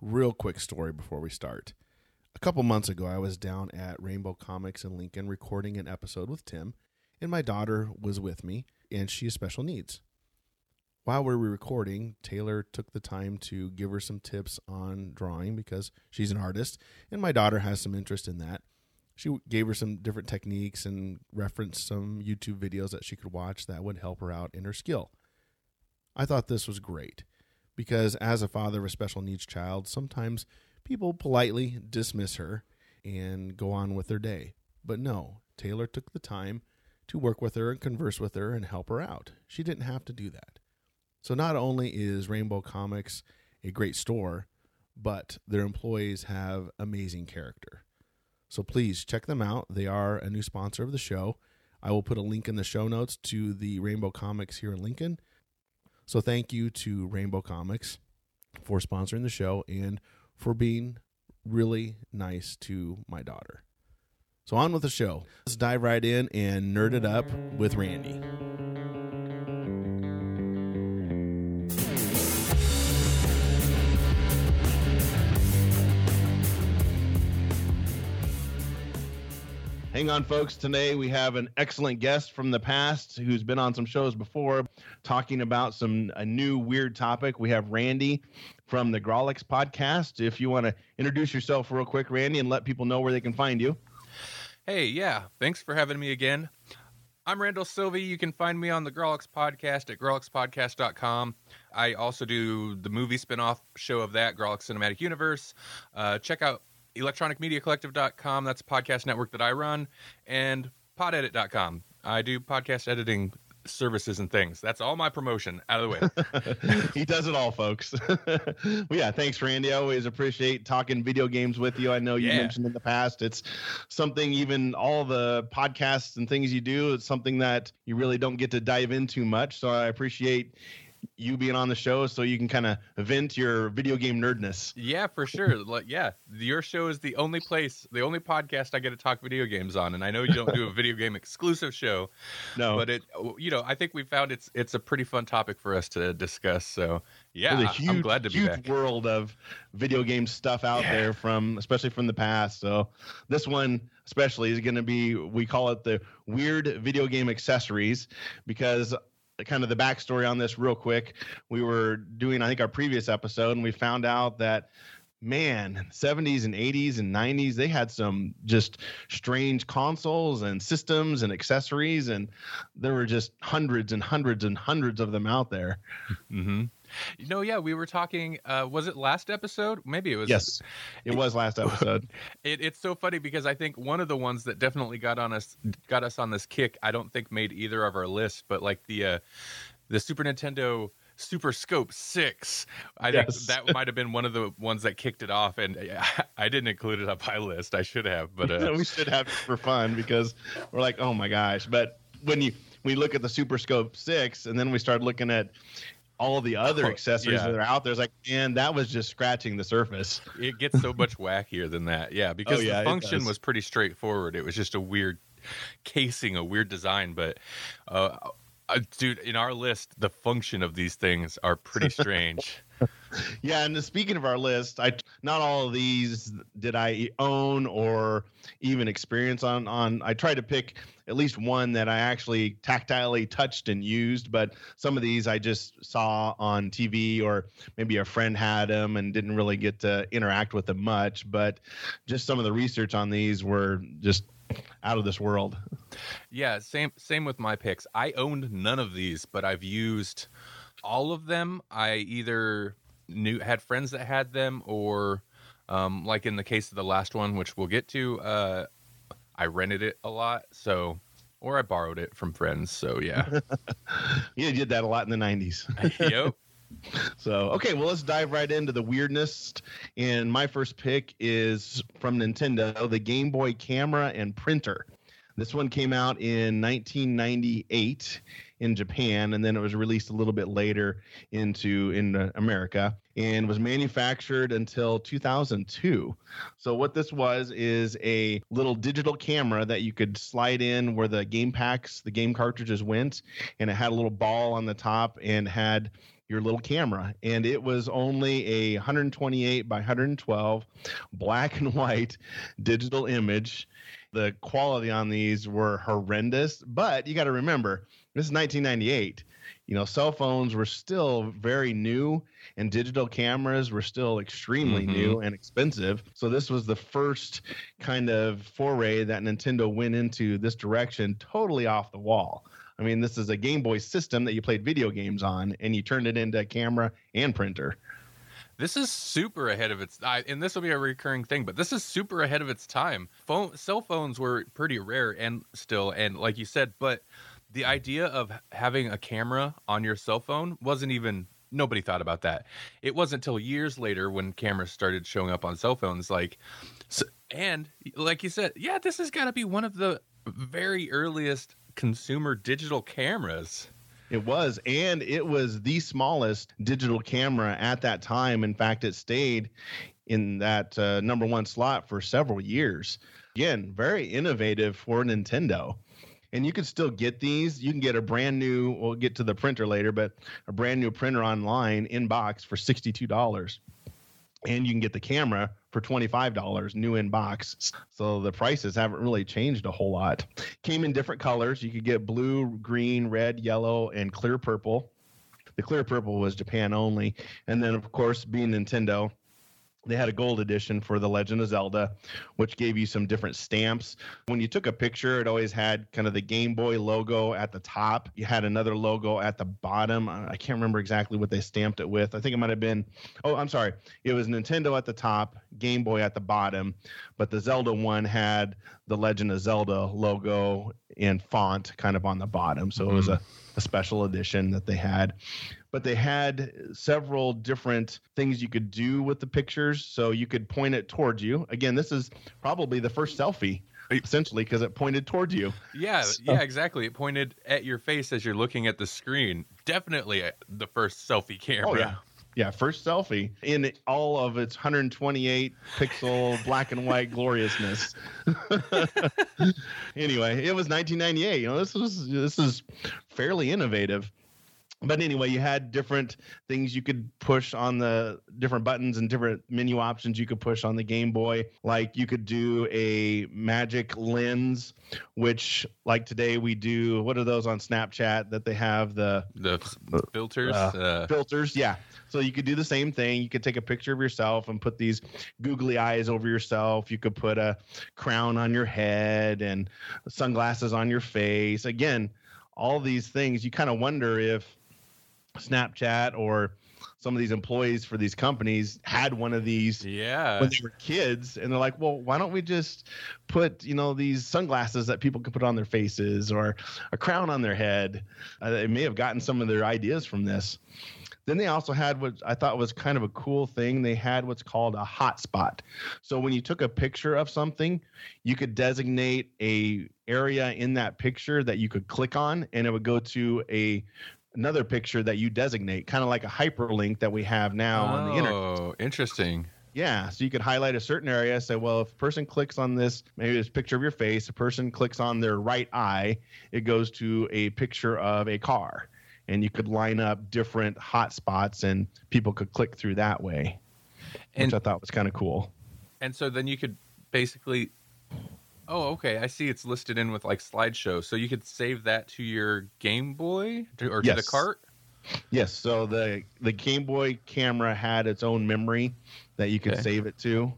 real quick story before we start. A couple months ago, I was down at Rainbow Comics in Lincoln recording an episode with Tim, and my daughter was with me, and she has special needs. While we were recording, Taylor took the time to give her some tips on drawing because she's an artist, and my daughter has some interest in that. She gave her some different techniques and referenced some YouTube videos that she could watch that would help her out in her skill. I thought this was great because as a father of a special needs child, sometimes people politely dismiss her and go on with their day. But no, Taylor took the time to work with her and converse with her and help her out. She didn't have to do that. So not only is Rainbow Comics a great store, but their employees have amazing character. So please check them out. They are a new sponsor of the show. I will put a link in the show notes to the Rainbow Comics here in Lincoln. So thank you to Rainbow Comics for sponsoring the show and for being really nice to my daughter. So on with the show. Let's dive right in and nerd it up with Randy. Hang on, folks. Today we have an excellent guest from the past who's been on some shows before talking about some a new weird topic. We have Randy from the Grawlix podcast. If you want to introduce yourself real quick, Randy, and let people know where they can find you. Hey, yeah. Thanks for having me again. I'm Randall Sylvie. You can find me on the Grawlix podcast at grawlixpodcast.com. I also do the movie spinoff show of that, Grawlix Cinematic Universe. Uh, check out electronicmediacollective.com. That's a podcast network that I run. And podedit.com. I do podcast editing services and things. That's all my promotion out of the way. he does it all, folks. well, yeah, thanks, Randy. I always appreciate talking video games with you. I know you yeah. mentioned in the past it's something, even all the podcasts and things you do, it's something that you really don't get to dive into much. So I appreciate you being on the show so you can kind of vent your video game nerdness. Yeah, for sure. like, yeah, your show is the only place, the only podcast I get to talk video games on. And I know you don't do a video game exclusive show. No, but it, you know, I think we found it's it's a pretty fun topic for us to discuss. So yeah, huge, I'm glad to be huge back. world of video game stuff out yeah. there from, especially from the past. So this one especially is going to be we call it the weird video game accessories because kind of the backstory on this real quick. We were doing, I think, our previous episode, and we found out that man 70s and 80s and 90s they had some just strange consoles and systems and accessories and there were just hundreds and hundreds and hundreds of them out there mm-hmm. You know, yeah, we were talking. Uh, was it last episode? Maybe it was. Yes, it was last episode. it, it's so funny because I think one of the ones that definitely got on us, got us on this kick. I don't think made either of our lists, but like the uh, the Super Nintendo Super Scope Six. I yes. think that might have been one of the ones that kicked it off, and I didn't include it on my list. I should have, but uh... we should have for fun because we're like, oh my gosh! But when you we look at the Super Scope Six, and then we start looking at all the other oh, accessories yeah. that are out there. It's like, man, that was just scratching the surface. It gets so much wackier than that. Yeah, because oh, yeah, the function was pretty straightforward. It was just a weird casing, a weird design. But, uh, uh, dude, in our list, the function of these things are pretty strange. Yeah, and speaking of our list, I not all of these did I own or even experience on on. I tried to pick at least one that I actually tactilely touched and used, but some of these I just saw on TV or maybe a friend had them and didn't really get to interact with them much. But just some of the research on these were just out of this world. Yeah, same same with my picks. I owned none of these, but I've used all of them. I either knew had friends that had them, or um, like in the case of the last one, which we'll get to, uh, I rented it a lot. So, or I borrowed it from friends. So yeah, you did that a lot in the '90s. yep. So okay, well let's dive right into the weirdness. And my first pick is from Nintendo, the Game Boy camera and printer. This one came out in 1998 in Japan, and then it was released a little bit later into in uh, America, and was manufactured until 2002. So what this was is a little digital camera that you could slide in where the game packs, the game cartridges went, and it had a little ball on the top and had your little camera. And it was only a 128 by 112 black and white digital image. The quality on these were horrendous, but you got to remember, this is 1998 you know, cell phones were still very new and digital cameras were still extremely mm-hmm. new and expensive. So this was the first kind of foray that Nintendo went into this direction totally off the wall. I mean, this is a Game Boy system that you played video games on and you turned it into a camera and printer. This is super ahead of its I, and this will be a recurring thing, but this is super ahead of its time. Phone cell phones were pretty rare and still and like you said, but the idea of having a camera on your cell phone wasn't even nobody thought about that. It wasn't until years later when cameras started showing up on cell phones like so, and like you said, yeah, this has got to be one of the very earliest consumer digital cameras. It was, and it was the smallest digital camera at that time. In fact, it stayed in that uh, number one slot for several years. Again, very innovative for Nintendo and you can still get these. You can get a brand new. We'll get to the printer later, but a brand new printer online in box for sixty-two dollars, and you can get the camera for twenty-five dollars new in box. So the prices haven't really changed a whole lot. Came in different colors. You could get blue, green, red, yellow, and clear purple. The clear purple was Japan only, and then of course being Nintendo they had a gold edition for the Legend of Zelda, which gave you some different stamps. When you took a picture, it always had kind of the Game Boy logo at the top. You had another logo at the bottom. I can't remember exactly what they stamped it with. I think it might have been, oh, I'm sorry. It was Nintendo at the top, Game Boy at the bottom, but the Zelda one had the Legend of Zelda logo in font kind of on the bottom. So mm-hmm. it was a, mm-hmm. a special edition that they had but they had several different things you could do with the pictures. So you could point it towards you. Again, this is probably the first selfie essentially because it pointed towards you. Yeah, so. yeah, exactly. It pointed at your face as you're looking at the screen. Definitely uh, the first selfie camera. Oh yeah. Yeah, first selfie in all of its 128 pixel black and white gloriousness. anyway, it was 1998. You know, this was this is fairly innovative but anyway, you had different things you could push on the different buttons and different menu options you could push on the Game Boy. Like you could do a magic lens, which like today we do. What are those on Snapchat that they have the the filters? Uh, uh, filters, yeah. So you could do the same thing. You could take a picture of yourself and put these googly eyes over yourself. You could put a crown on your head and sunglasses on your face. Again, all these things. You kind of wonder if Snapchat or some of these employees for these companies had one of these yeah. when they were kids and they're like well why don't we just put you know these sunglasses that people can put on their faces or a crown on their head uh, they may have gotten some of their ideas from this then they also had what I thought was kind of a cool thing. They had what's called a hotspot. So when you took a picture of something, you could designate a area in that picture that you could click on, and it would go to a another picture that you designate, kind of like a hyperlink that we have now oh, on the internet. Oh, interesting. Yeah, so you could highlight a certain area, say, well, if a person clicks on this, maybe this picture of your face, a person clicks on their right eye, it goes to a picture of a car. And you could line up different hot spots and people could click through that way, and, which I thought was kind of cool. And so then you could basically Oh, okay. I see it's listed in with like slideshow. So you could save that to your Game Boy or to the cart? Yes. So the the Game Boy camera had its own memory that you could okay. save it to,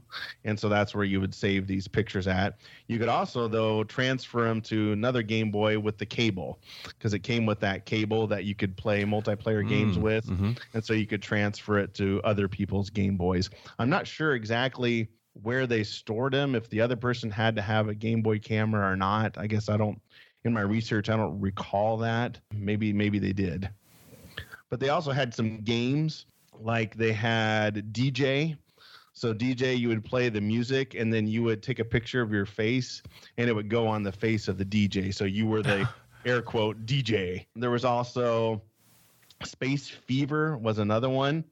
and so that's where you would save these pictures at. You could also though transfer them to another Game Boy with the cable, because it came with that cable that you could play multiplayer mm, games with, mm-hmm. and so you could transfer it to other people's Game Boys. I'm not sure exactly where they stored them, if the other person had to have a Game Boy camera or not. I guess I don't in my research I don't recall that. Maybe maybe they did. But they also had some games like they had DJ. So DJ you would play the music and then you would take a picture of your face and it would go on the face of the DJ. So you were the air quote DJ. There was also Space Fever was another one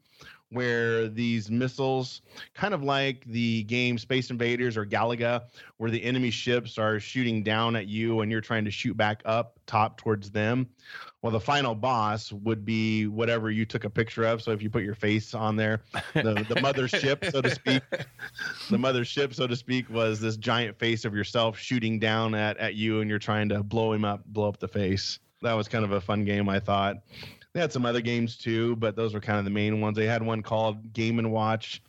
where these missiles, kind of like the game Space Invaders or Galaga, where the enemy ships are shooting down at you and you're trying to shoot back up top towards them. Well, the final boss would be whatever you took a picture of. So if you put your face on there, the, the mothership, so to speak, the mothership, so to speak, was this giant face of yourself shooting down at, at you and you're trying to blow him up, blow up the face. That was kind of a fun game, I thought. They had some other games too, but those were kind of the main ones. They had one called Game and Watch.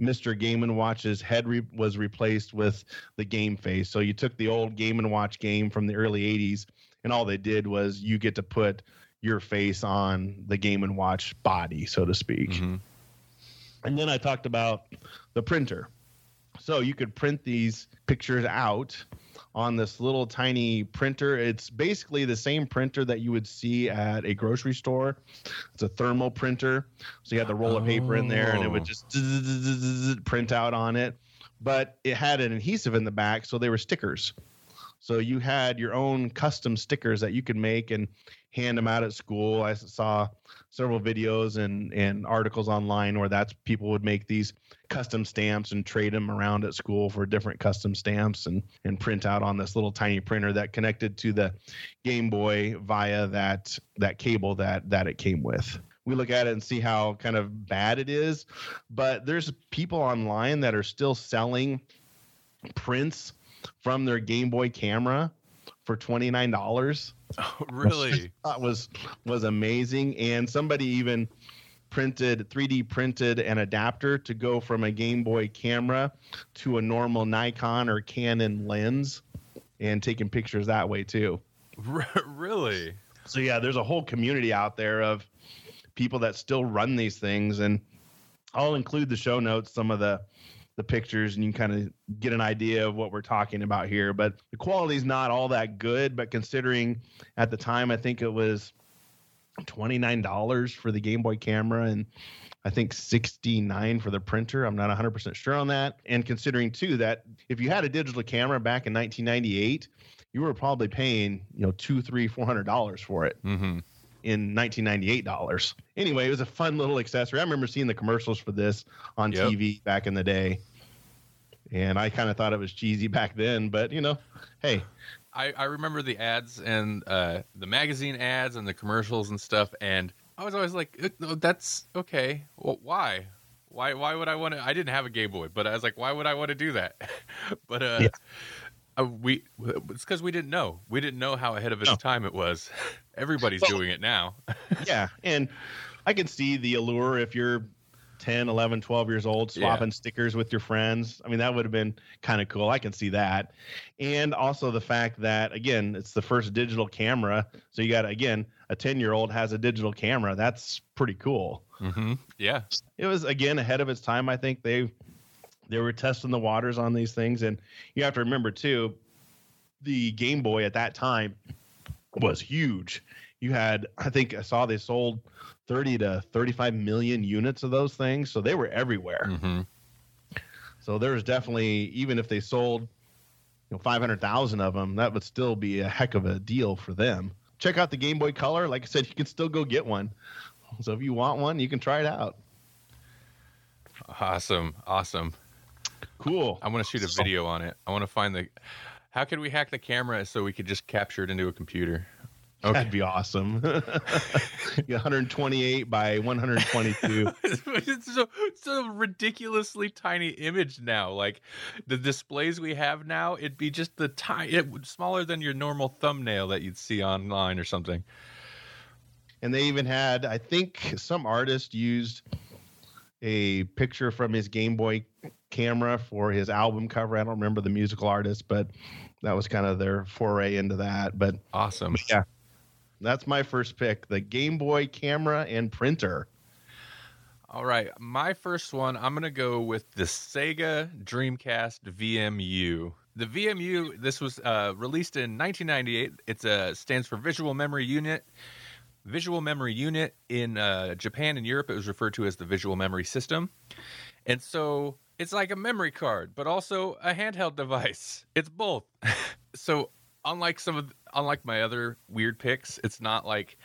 Mr. Game and Watch's head re- was replaced with the game face. So you took the old Game and Watch game from the early 80s, and all they did was you get to put your face on the Game and Watch body, so to speak. Mm-hmm. And then I talked about the printer. So you could print these pictures out on this little tiny printer. It's basically the same printer that you would see at a grocery store. It's a thermal printer. So you had the roll of paper in there and it would Oh. just print out on it. But it had an adhesive in the back, so they were stickers. So you had your own custom stickers that you could make and hand them out at school. I saw several videos and and articles online where that's people would make these custom stamps and trade them around at school for different custom stamps and and print out on this little tiny printer that connected to the Game Boy via that that cable that that it came with. We look at it and see how kind of bad it is, but there's people online that are still selling prints from their Game Boy camera for twenty nine dollars Oh, really? That was was amazing and somebody even printed 3d printed an adapter to go from a game boy camera to a normal nikon or canon lens and taking pictures that way too R- really? so yeah there's a whole community out there of people that still run these things and i'll include the show notes some of the the pictures and you kind of get an idea of what we're talking about here but the quality is not all that good but considering at the time i think it was $29 for the game boy camera and i think 69 for the printer. I'm not 100% sure on that. And considering too that if you had a digital camera back in 1998 you were probably paying you know two three four hundred dollars for it. Mm-hmm. In 1998 dollars. Anyway, it was a fun little accessory. I remember seeing the commercials for this on Yep. TV back in the day, and I kind of thought it was cheesy back then. But you know, hey, I, I remember the ads and uh, the magazine ads and the commercials and stuff, and I was always like, "Uh, "That's okay. Well, why? Why? Why would I want to?" I didn't have a Game Boy, but I was like, "Why would I want to do that?" but uh, Yeah. Uh, we it's because we didn't know. We didn't know how ahead of its No. time it was. Everybody's Well- doing it now. yeah, and I can see the allure if you're 10, 11, 12 years old Yeah. swapping stickers with your friends. I mean, that would have been kind of cool. I can see that. And also the fact that again, it's the first digital camera. So you got again, a 10-year-old has a digital camera. That's pretty cool. hmm Yeah. it was again ahead of its time. I think they they were testing the waters on these things, and you have to remember too, the Game Boy at that time was huge. You had, I think, I saw they sold thirty to thirty-five million units of those things, so they were everywhere. hmm So there was definitely, even if they sold, you know, five hundred thousand of them, that would still be a heck of a deal for them. Check out the Game Boy Color. Like I said, you can still go get one. So if you want one, you can try it out. Awesome. Awesome. Cool. I want to shoot a So- video on it. I want to find the. How could we hack the camera so we could just capture it into a computer? Okay. That'd be awesome. 128 by 122. it's so so ridiculously tiny image now. Like the displays we have now, it'd be just the tiny, it, would- smaller than your normal thumbnail that you'd see online or something. and they even had, I think, some artist used a picture from his Game Boy camera for his album cover. I don't remember the musical artist, but that was kind of their foray into that. But Awesome. yeah, that's my first pick: the Game Boy camera and printer. All right, my first one, I'm gonna go with the Sega Dreamcast VMU. The VMU, this was uh, released in 1998. It's a stands for Visual Memory Unit. Visual Memory Unit in uh, Japan and Europe, it was referred to as the Visual Memory System, and so it's like a memory card, but also a handheld device. It's both. so unlike some of, unlike my other weird picks, it's not like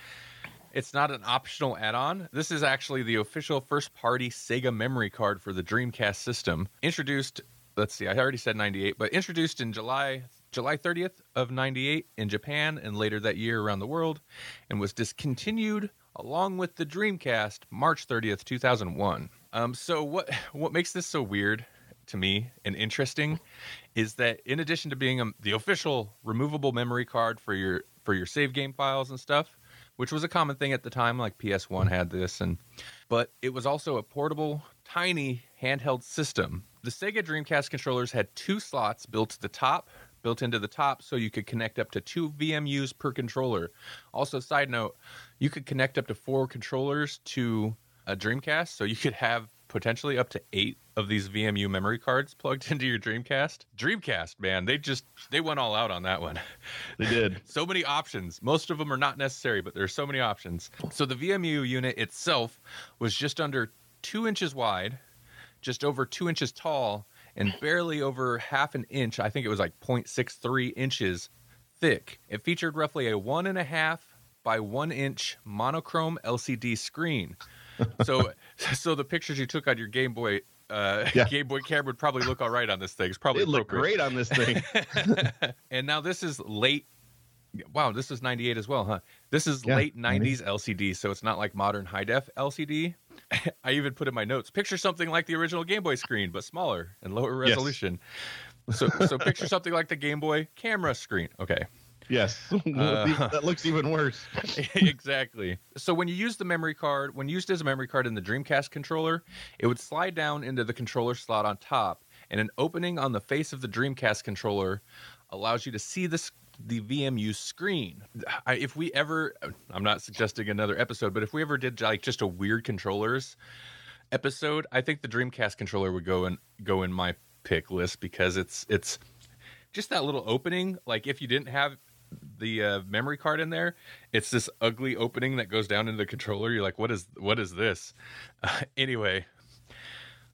It's not an optional add-on. This is actually the official first-party Sega memory card for the Dreamcast system. Introduced, let's see, I already said 98, but introduced in July July 30th of 98 in Japan and later that year around the world and was discontinued along with the Dreamcast March 30th, 2001. Um, so what what makes this so weird to me and interesting is that in addition to being a, the official removable memory card for your for your save game files and stuff, which was a common thing at the time like PS1 had this and but it was also a portable tiny handheld system. The Sega Dreamcast controllers had two slots built to the top built into the top so you could connect up to two VMUs per controller. Also, side note, you could connect up to four controllers to a Dreamcast, so you could have potentially up to eight of these VMU memory cards plugged into your Dreamcast. Dreamcast, man, they just they went all out on that one. They did. so many options. Most of them are not necessary, but there's so many options. So the VMU unit itself was just under two inches wide, just over two inches tall, and barely over half an inch. I think it was like 0.63 inches thick. It featured roughly a one and a half by one inch monochrome LCD screen. So, so the pictures you took on your Game Boy. Uh, Yeah. Game Boy camera would probably look all right on this thing. It's probably It looked great on this thing. and now this is late. Wow, this is 98 as well, huh? This is Yeah, late 90s LCD, so it's not like modern high def LCD. I even put in my notes picture something like the original Game Boy screen, but smaller and lower Yes. resolution. So, so picture something like the Game Boy camera screen. Okay, yes. Uh, that looks even worse. exactly. So when you use the memory card, when used as a memory card in the Dreamcast controller, it would slide down into the controller slot on top, and an opening on the face of the Dreamcast controller allows you to see this the VMU screen. I, if we ever, I'm not suggesting another episode, but if we ever did like just a weird controllers episode, I think the Dreamcast controller would go in go in my pick list because it's it's just that little opening. Like if you didn't have the uh, memory card in there, it's this ugly opening that goes down into the controller. You're like, what is what is this? Uh, anyway,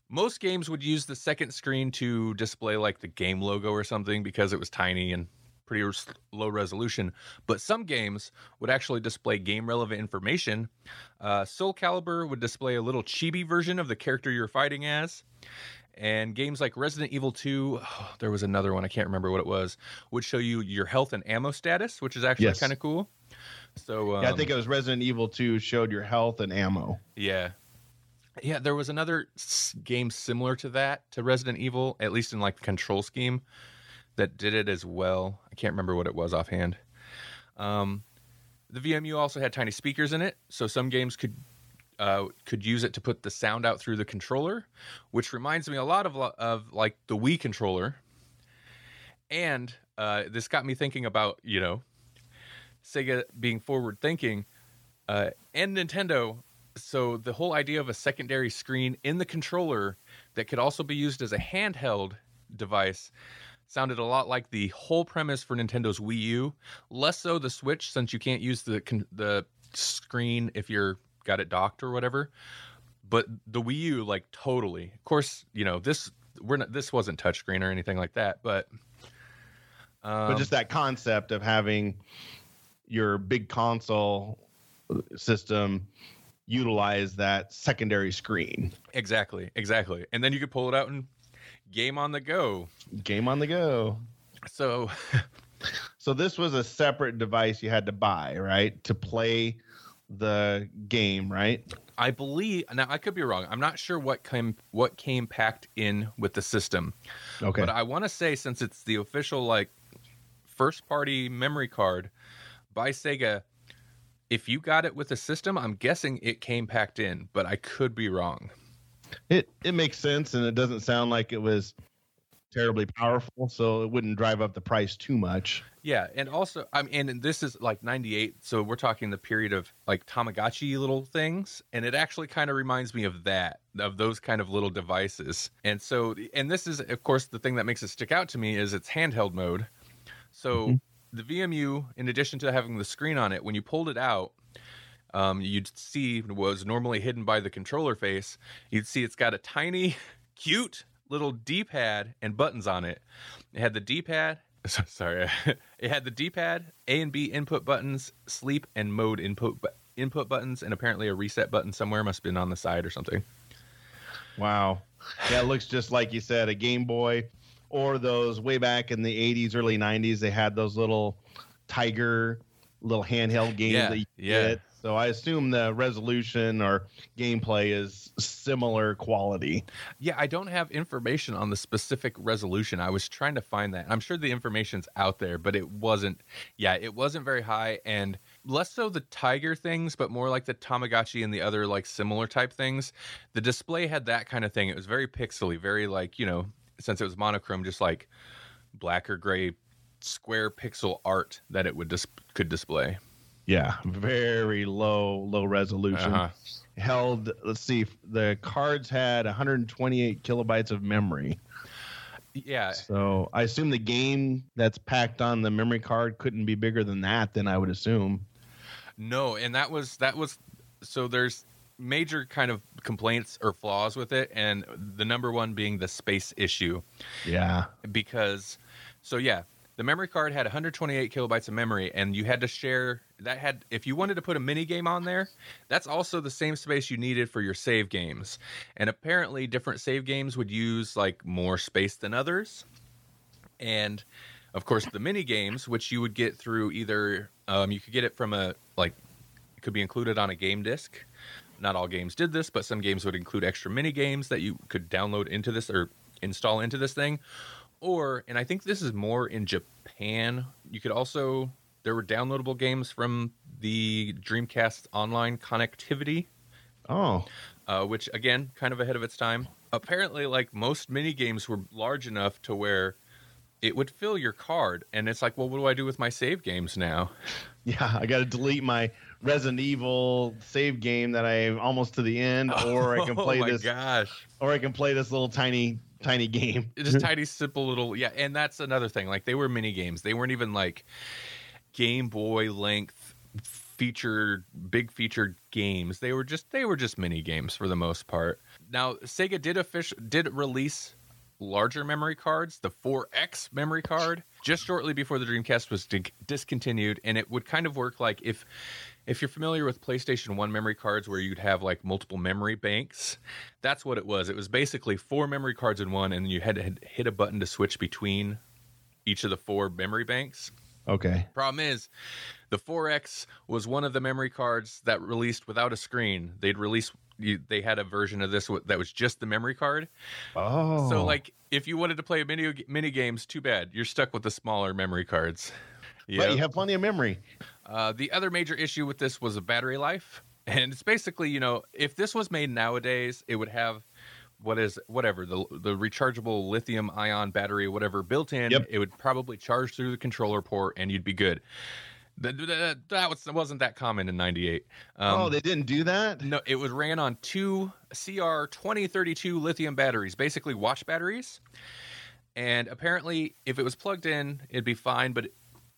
most games would use the second screen to display like the game logo or something because it was tiny and pretty res- low resolution. But some games would actually display game relevant information. Uh, Soul Calibur would display a little chibi version of the character you're fighting as. And games like Resident Evil 2, there was another one, I can't remember what it was, would show you your health and ammo status, which is actually Yes. kind of cool. So, um, yeah, I think it was Resident Evil 2 showed your health and ammo. yeah. Yeah, there was another s- game similar to that, to Resident Evil, at least in like the control scheme, that did it as well. I can't remember what it was offhand. Um, the VMU also had tiny speakers in it, so some games could uh, could use it to put the sound out through the controller, which reminds me a lot of of like the Wii controller. And uh, this got me thinking about you know Sega being forward thinking, uh, and Nintendo. So the whole idea of a secondary screen in the controller that could also be used as a handheld device sounded a lot like the whole premise for Nintendo's Wii U. Less so the Switch, since you can't use the the screen if you're got it docked or whatever. But the Wii U, like totally. Of course, you know this. We're not. This wasn't touchscreen or anything like that, but. Um, but just that concept of having your big console system utilize that secondary screen. exactly, exactly, and then you could pull it out and game on the go. Game on the go. So So this was a separate device you had to buy, right? To play the game, right? I believe now I could be wrong. I'm not sure what came what came packed in with the system, Okay. but I want to say since it's the official like first party memory card by Sega, if you got it with the system, I'm guessing it came packed in, but I could be wrong. it it makes sense and it doesn't sound like it was terribly powerful, so it wouldn't drive up the price too much. Yeah, and also I mean and this is like 98, so we're talking the period of like Tamagotchi little things, and it actually kind of reminds me of that, of those kind of little devices. And so and this is of course the thing that makes it stick out to me is its handheld mode. So Mhm. the VMU in addition to having the screen on it, when you pulled it out, um, you'd see was normally hidden by the controller face. You'd see it's got a tiny, cute little D-pad and buttons on it. It had the D-pad. Sorry, it had the D-pad, A and B input buttons, sleep and mode input input buttons and apparently a reset button somewhere must have been on the side or something. Wow. Yeah, it looks just like you said, a Game Boy or those way back in the 80s, early 90s, they had those little Tiger little handheld games Yeah, that you yeah. get. So I assume the resolution or gameplay is similar quality. Yeah, I don't have information on the specific resolution. I was trying to find that. I'm sure the information's out there, but it wasn't. Yeah, it wasn't very high, and less so the Tiger things, but more like the Tamagotchi and the other like similar type things. The display had that kind of thing. It was very pixely, very like you know, since it was monochrome, just like black or gray square pixel art that it would dis- could display. Yeah, very low, low resolution. Uh-huh. Held, let's see, the cards had 128 kilobytes of memory. Yeah, So I assume the game that's packed on the memory card couldn't be bigger than that. Then I would assume. No, and that was that was so there's major kind of complaints or flaws with it and the number one being the space issue Yeah. because so yeah, the memory card had 128 kilobytes of memory and you had to share that had if you wanted to put a mini game on there, that's also the same space you needed for your save games. And apparently different save games would use like more space than others. And of course the mini games which you would get through either um, you could get it from a like it could be included on a game disc not all games did this but some games would include extra mini games that you could download into this or install into this thing or and i think this is more in japan you could also there were downloadable games from the dreamcast online connectivity Oh. uh, which again kind of ahead of its time. Apparently like most mini games were large enough to where it would fill your card and it's like well what do i do with my save games now? Yeah, I got to delete my Resident Evil save game that I'm almost to the end, or I can play oh my this, gosh. or I can play this little tiny, tiny game. Just tiny, simple little yeah. And that's another thing. Like they were mini games. They weren't even like Game Boy length featured big featured games. They were just they were just mini games for the most part. Now Sega did official did release larger memory cards, the 4X memory card, just shortly before the Dreamcast was di- discontinued, and it would kind of work like if if you're familiar with PlayStation 1 memory cards where you'd have like multiple memory banks, that's what it was. It was basically four memory cards in one, and you had to hit a button to switch between each of the four memory banks. Okay. Problem is, the 4X was one of the memory cards that released without a screen. They'd release, you, they had a version of this that was just the memory card. Oh. So, like, if you wanted to play mini, mini games, too bad. You're stuck with the smaller memory cards. But you have plenty of memory. Uh, the other major issue with this was the battery life, and it's basically you know if this was made nowadays, it would have what is whatever the the rechargeable lithium ion battery, whatever built in. Yep. It would probably charge through the controller port, and you'd be good. That, that, that was wasn't that common in '98. Um, oh, they didn't do that. no, it was ran on two CR 2032 lithium batteries, basically watch batteries. And apparently, if it was plugged in, it'd be fine. But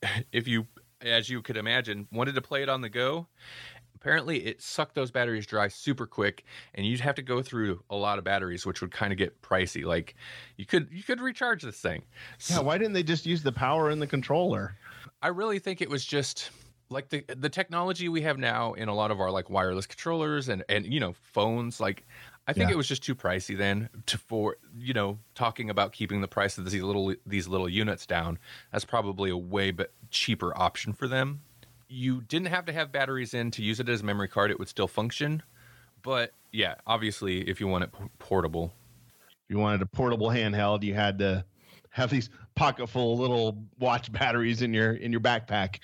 if you, as you could imagine, wanted to play it on the go, apparently it sucked those batteries dry super quick, and you'd have to go through a lot of batteries, which would kind of get pricey. Like you could you could recharge this thing. Yeah. Why didn't they just use the power in the controller? I really think it was just like the the technology we have now in a lot of our like wireless controllers and and you know phones like I think Yeah. it was just too pricey then to for you know talking about keeping the price of these little these little units down. That's probably a way but cheaper option for them. You didn't have to have batteries in to use it as a memory card. It would still function. But yeah obviously if you want it p- portable. If you wanted a portable handheld, you had to have these pocket full little watch batteries in your in your backpack.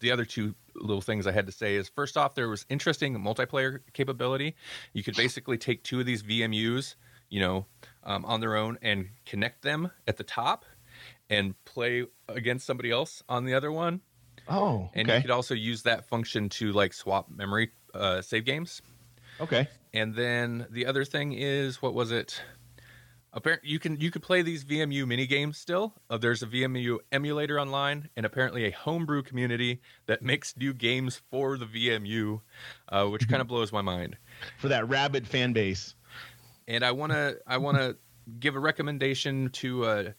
the other two little things I had to say is first off, there was interesting multiplayer capability. You could basically take two of these VMUs, you know, um, on their own and connect them at the top and play against somebody else on the other one. Oh, And you could also use that function to like swap memory uh, save games. Okay. And then the other thing is, what was it? Apparently, you can you could play these VMU mini games still. Uh, there's a VMU emulator online, and apparently a homebrew community that makes new games for the VMU, uh, which kind of blows my mind. For that rabid fan base. And I wanna I wanna give a recommendation to uh,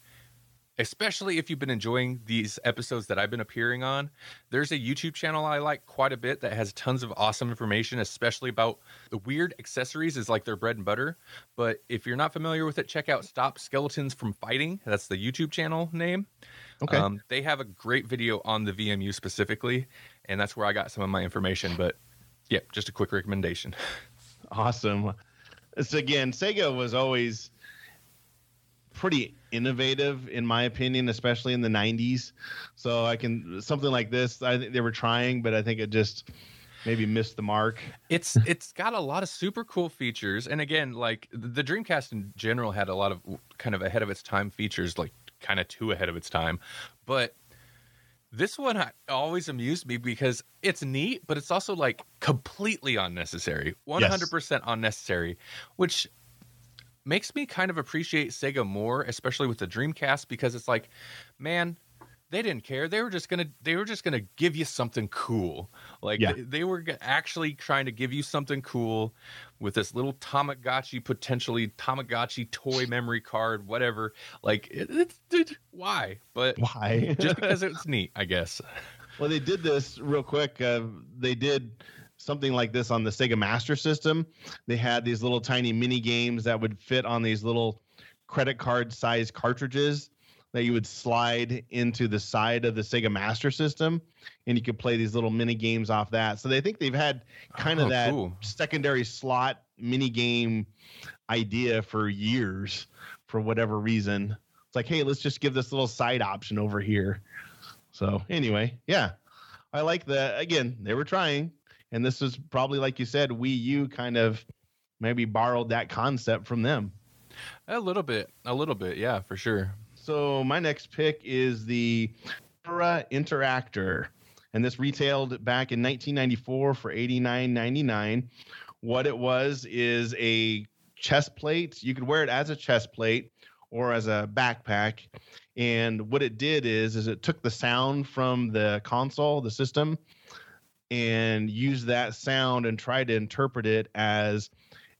especially if you've been enjoying these episodes that I've been appearing on. There's a YouTube channel I like quite a bit that has tons of awesome information, especially about the weird accessories is like their bread and butter. But if you're not familiar with it, check out Stop Skeletons from Fighting. That's the YouTube channel name. Okay. Um, they have a great video on the VMU specifically, and that's where I got some of my information. But yeah, just a quick recommendation. Awesome. So again, Sega was always pretty innovative in my opinion, especially in the 90s. So I can something like this, I think they were trying, but I think it just maybe missed the mark. It's it's got a lot of super cool features, and again, like the Dreamcast in general had a lot of kind of ahead of its time features, like kind of too ahead of its time, but this one always amused me because it's neat, but it's also like completely unnecessary, one hundred percent unnecessary, which makes me kind of appreciate Sega more, especially with the Dreamcast, because it's like, man, they didn't care. They were just gonna they were just gonna give you something cool. Like Yeah. they, they were actually trying to give you something cool with this little Tamagotchi potentially Tamagotchi toy memory card, whatever. Like it, it's it, why? But Why? just because it's neat, I guess. Well, they did this real quick. Uh, they did something like this on the Sega Master System. They had these little tiny mini games that would fit on these little credit card size cartridges that you would slide into the side of the Sega Master System, and you could play these little mini games off that. So they think they've had kind of Oh, that cool. secondary slot mini game idea for years for whatever reason. It's like, hey, let's just give this little side option over here. So anyway, yeah, I like that. Again, they were trying, and this is probably like you said, Wii U kind of maybe borrowed that concept from them. A little bit, a little bit, yeah, for sure. So my next pick is the Aura Interactor, and this retailed back in 1994 for 89.99. What it was is a chest plate. You could wear it as a chest plate or as a backpack. And what it did is, is it took the sound from the console, the system, and use that sound and try to interpret it as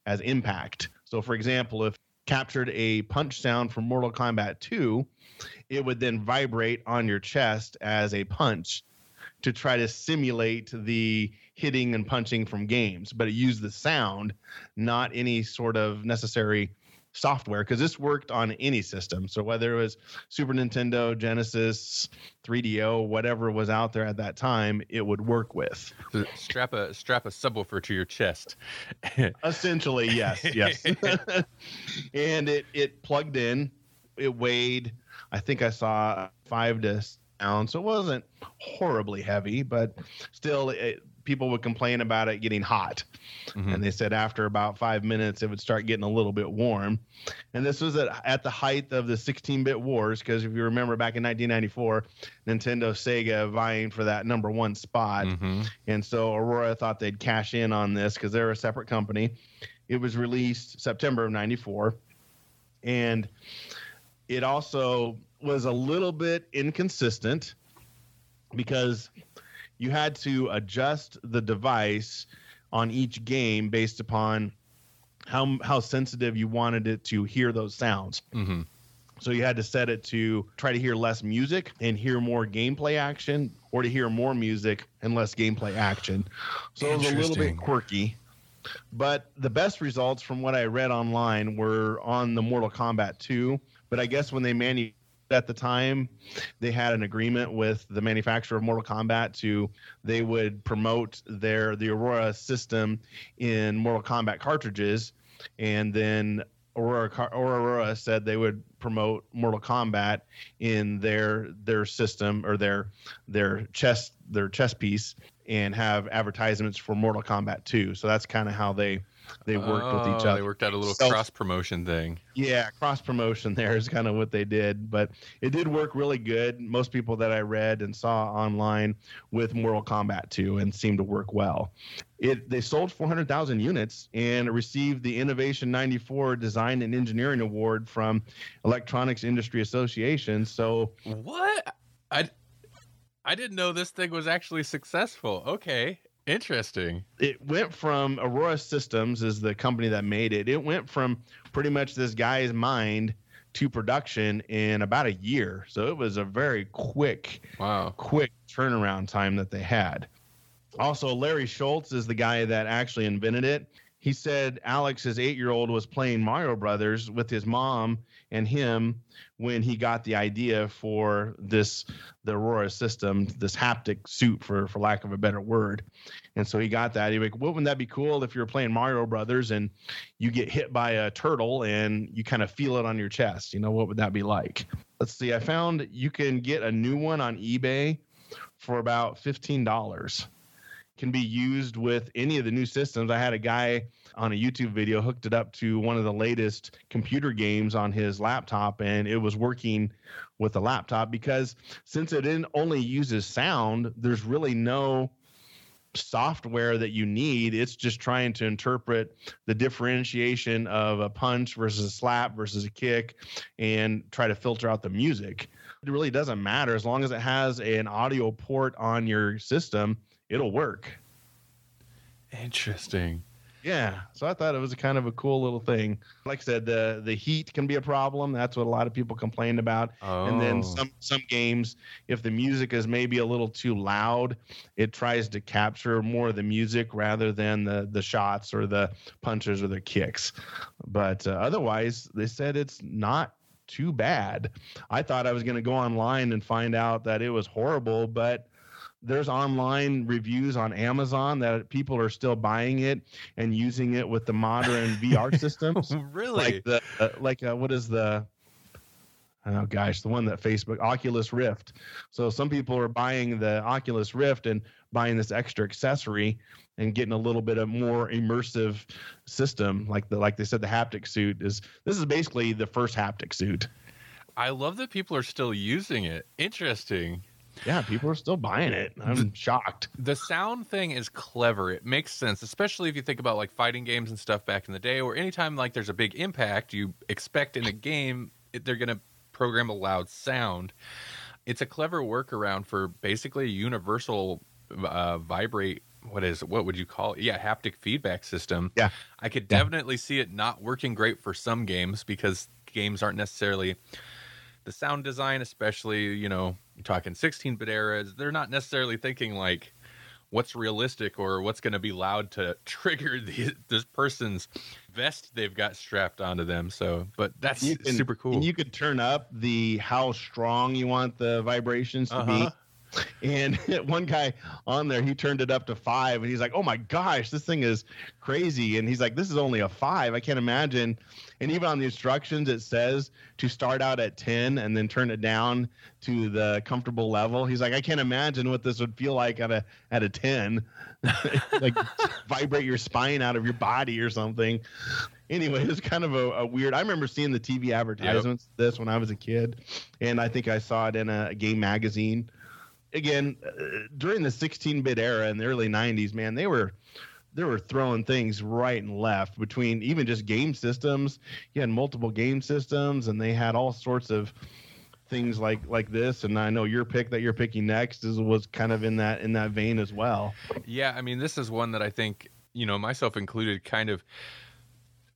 as impact. So, for example, if captured a punch sound from Mortal Kombat 2, it would then vibrate on your chest as a punch to try to simulate the hitting and punching from games. But it used the sound, not any sort of necessary software, because this worked on any system. So whether it was Super Nintendo, Genesis, 3DO, whatever was out there at that time, it would work with. Strap a strap a subwoofer to your chest. Essentially, yes, yes. and it it plugged in. It weighed, I think I saw five to so it wasn't horribly heavy, but still, it, people would complain about it getting hot. Mhm. And they said after about five minutes, it would start getting a little bit warm. And this was at, at the height of the 16-bit wars, because if you remember back in 1994, Nintendo, Sega vying for that number one spot. Mhm. And so Aurora thought they'd cash in on this because they're a separate company. It was released September of 94. And it also was a little bit inconsistent because you had to adjust the device on each game based upon how how sensitive you wanted it to hear those sounds. Mhm. So you had to set it to try to hear less music and hear more gameplay action, or to hear more music and less gameplay action. So it was a little bit quirky. But the best results from what I read online were on the Mortal Kombat 2. But I guess when they manu at the time, they had an agreement with the manufacturer of Mortal Kombat to they would promote their the Aurora system in Mortal Kombat cartridges, and then Aurora Aurora said they would promote Mortal Kombat in their their system or their their chess their chess piece and have advertisements for Mortal Kombat 2. So that's kind of how they they worked with each Oh, other. They worked out a little Self- cross promotion thing. Yeah, cross promotion there is kind of what they did, but it did work really good. Most people that I read and saw online with Mortal Kombat 2 and seemed to work well. It they sold 400,000 units and received the Innovation 94 Design and Engineering Award from Electronics Industry Association. So What? I I didn't know this thing was actually successful. Okay, interesting. it went from Aurora Systems is the company that made it. It went from pretty much this guy's mind to production in about a year. So it was a very quick, Wow. quick turnaround time that they had. Also, Larry Schultz is the guy that actually invented it. He said Alex, his eight year old, was playing Mario Brothers with his mom and him when he got the idea for this the Aurora system, this haptic suit for for lack of a better word. And so he got that. He like, wouldn't that be cool if you're playing Mario Brothers and you get hit by a turtle and you kind of feel it on your chest? You know, what would that be like? Let's see. I found you can get a new one on eBay for about fifteen dollars. Can be used with any of the new systems. I had a guy on a YouTube video hooked it up to one of the latest computer games on his laptop, and it was working with the laptop because since it in- only uses sound, there's really no software that you need. It's just trying to interpret the differentiation of a punch versus a slap versus a kick and try to filter out the music. It really doesn't matter as long as it has an audio port on your system, it'll work. Interesting. Yeah, so I thought it was a kind of a cool little thing. Like I said, the the heat can be a problem. That's what a lot of people complain about. Oh. And then some some games, if the music is maybe a little too loud, it tries to capture more of the music rather than the the shots or the punches or the kicks. But uh, otherwise, they said it's not too bad. I thought I was going to go online and find out that it was horrible, but there's online reviews on Amazon that people are still buying it and using it with the modern VR systems really? like the uh, like uh, what is the oh gosh the one that facebook oculus rift so some people are buying the oculus rift and buying this extra accessory and getting a little bit of more immersive system like the like they said the haptic suit is this is basically the first haptic suit I love that people are still using it. Interesting. Yeah people are still buying it i'm shocked The sound thing is clever. It makes sense, especially if you think about like fighting games and stuff back in the day, or anytime like there's a big impact, you expect in a game it- they're going to program a loud sound. It's a clever workaround for basically a universal uh, vibrate. What is what would you call it? Yeah, haptic feedback system. Yeah. I could Yeah. definitely see it not working great for some games because games aren't necessarily the sound design, especially you know you're talking 16-bit eras. They're not necessarily thinking like what's realistic or what's going to be loud to trigger the, this person's vest they've got strapped onto them. So, but that's can- super cool. and you could turn up the how strong you want the vibrations to Uh-huh. be And one guy on there, he turned it up to five, and he's like, "Oh my gosh, this thing is crazy!" And he's like, "This is only a five. I can't imagine." And even on the instructions, it says to start out at ten and then turn it down to the comfortable level. He's like, "I can't imagine what this would feel like at a at a ten, like vibrate your spine out of your body or something." Anyway, it's kind of a, a weird. I remember seeing the TV advertisements of this when I was a kid, and I think I saw it in a game magazine again uh, during the 16-bit era in the early 90s man they were they were throwing things right and left between even just game systems. You had multiple game systems and they had all sorts of things like like this. And i know your pick that you're picking next is was kind of in that in that vein as well. Yeah, I mean, this is one that I think, you know, myself included, kind of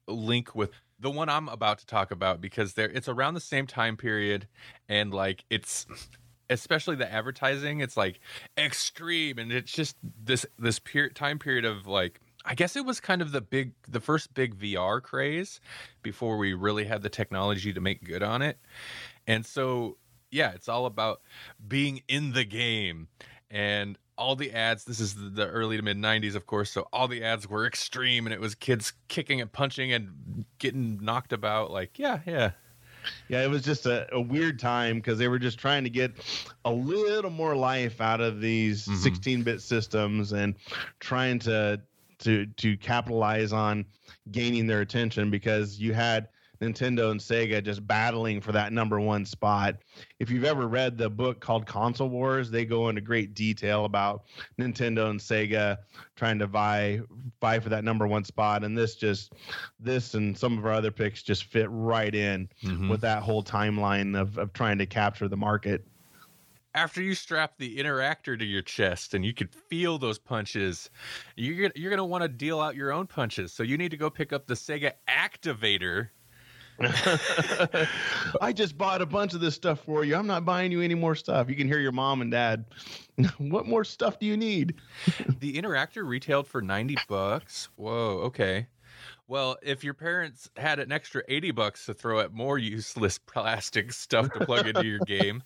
link with the one I'm about to talk about because there it's around the same time period and like it's especially the advertising, it's like extreme and it's just this this period time period of like I guess it was kind of the big the first big VR craze before we really had the technology to make good on it. And so yeah, it's all about being in the game and all the ads this is the early to mid 90s of course so all the ads were extreme and it was kids kicking and punching and getting knocked about like yeah yeah yeah it was just a, a weird time because they were just trying to get a little more life out of these Mhm. 16-bit systems and trying to to to capitalize on gaining their attention because you had Nintendo and Sega just battling for that number one spot. If you've ever read the book called Console Wars, they go into great detail about Nintendo and Sega trying to vie vie for that number one spot. And this just this and some of our other picks just fit right in Mm-hmm. with that whole timeline of, of trying to capture the market. after you strap the interactor to your chest and you could feel those punches you're you're going to want to deal out your own punches so you need to go pick up the Sega Activator I just bought a bunch of this stuff for you. I'm not buying you any more stuff. You can hear your mom and dad. what more stuff do you need? the Interactor retailed for 90 bucks. Whoa, okay. Well, if your parents had an extra 80 bucks to throw at more useless plastic stuff to plug into your game,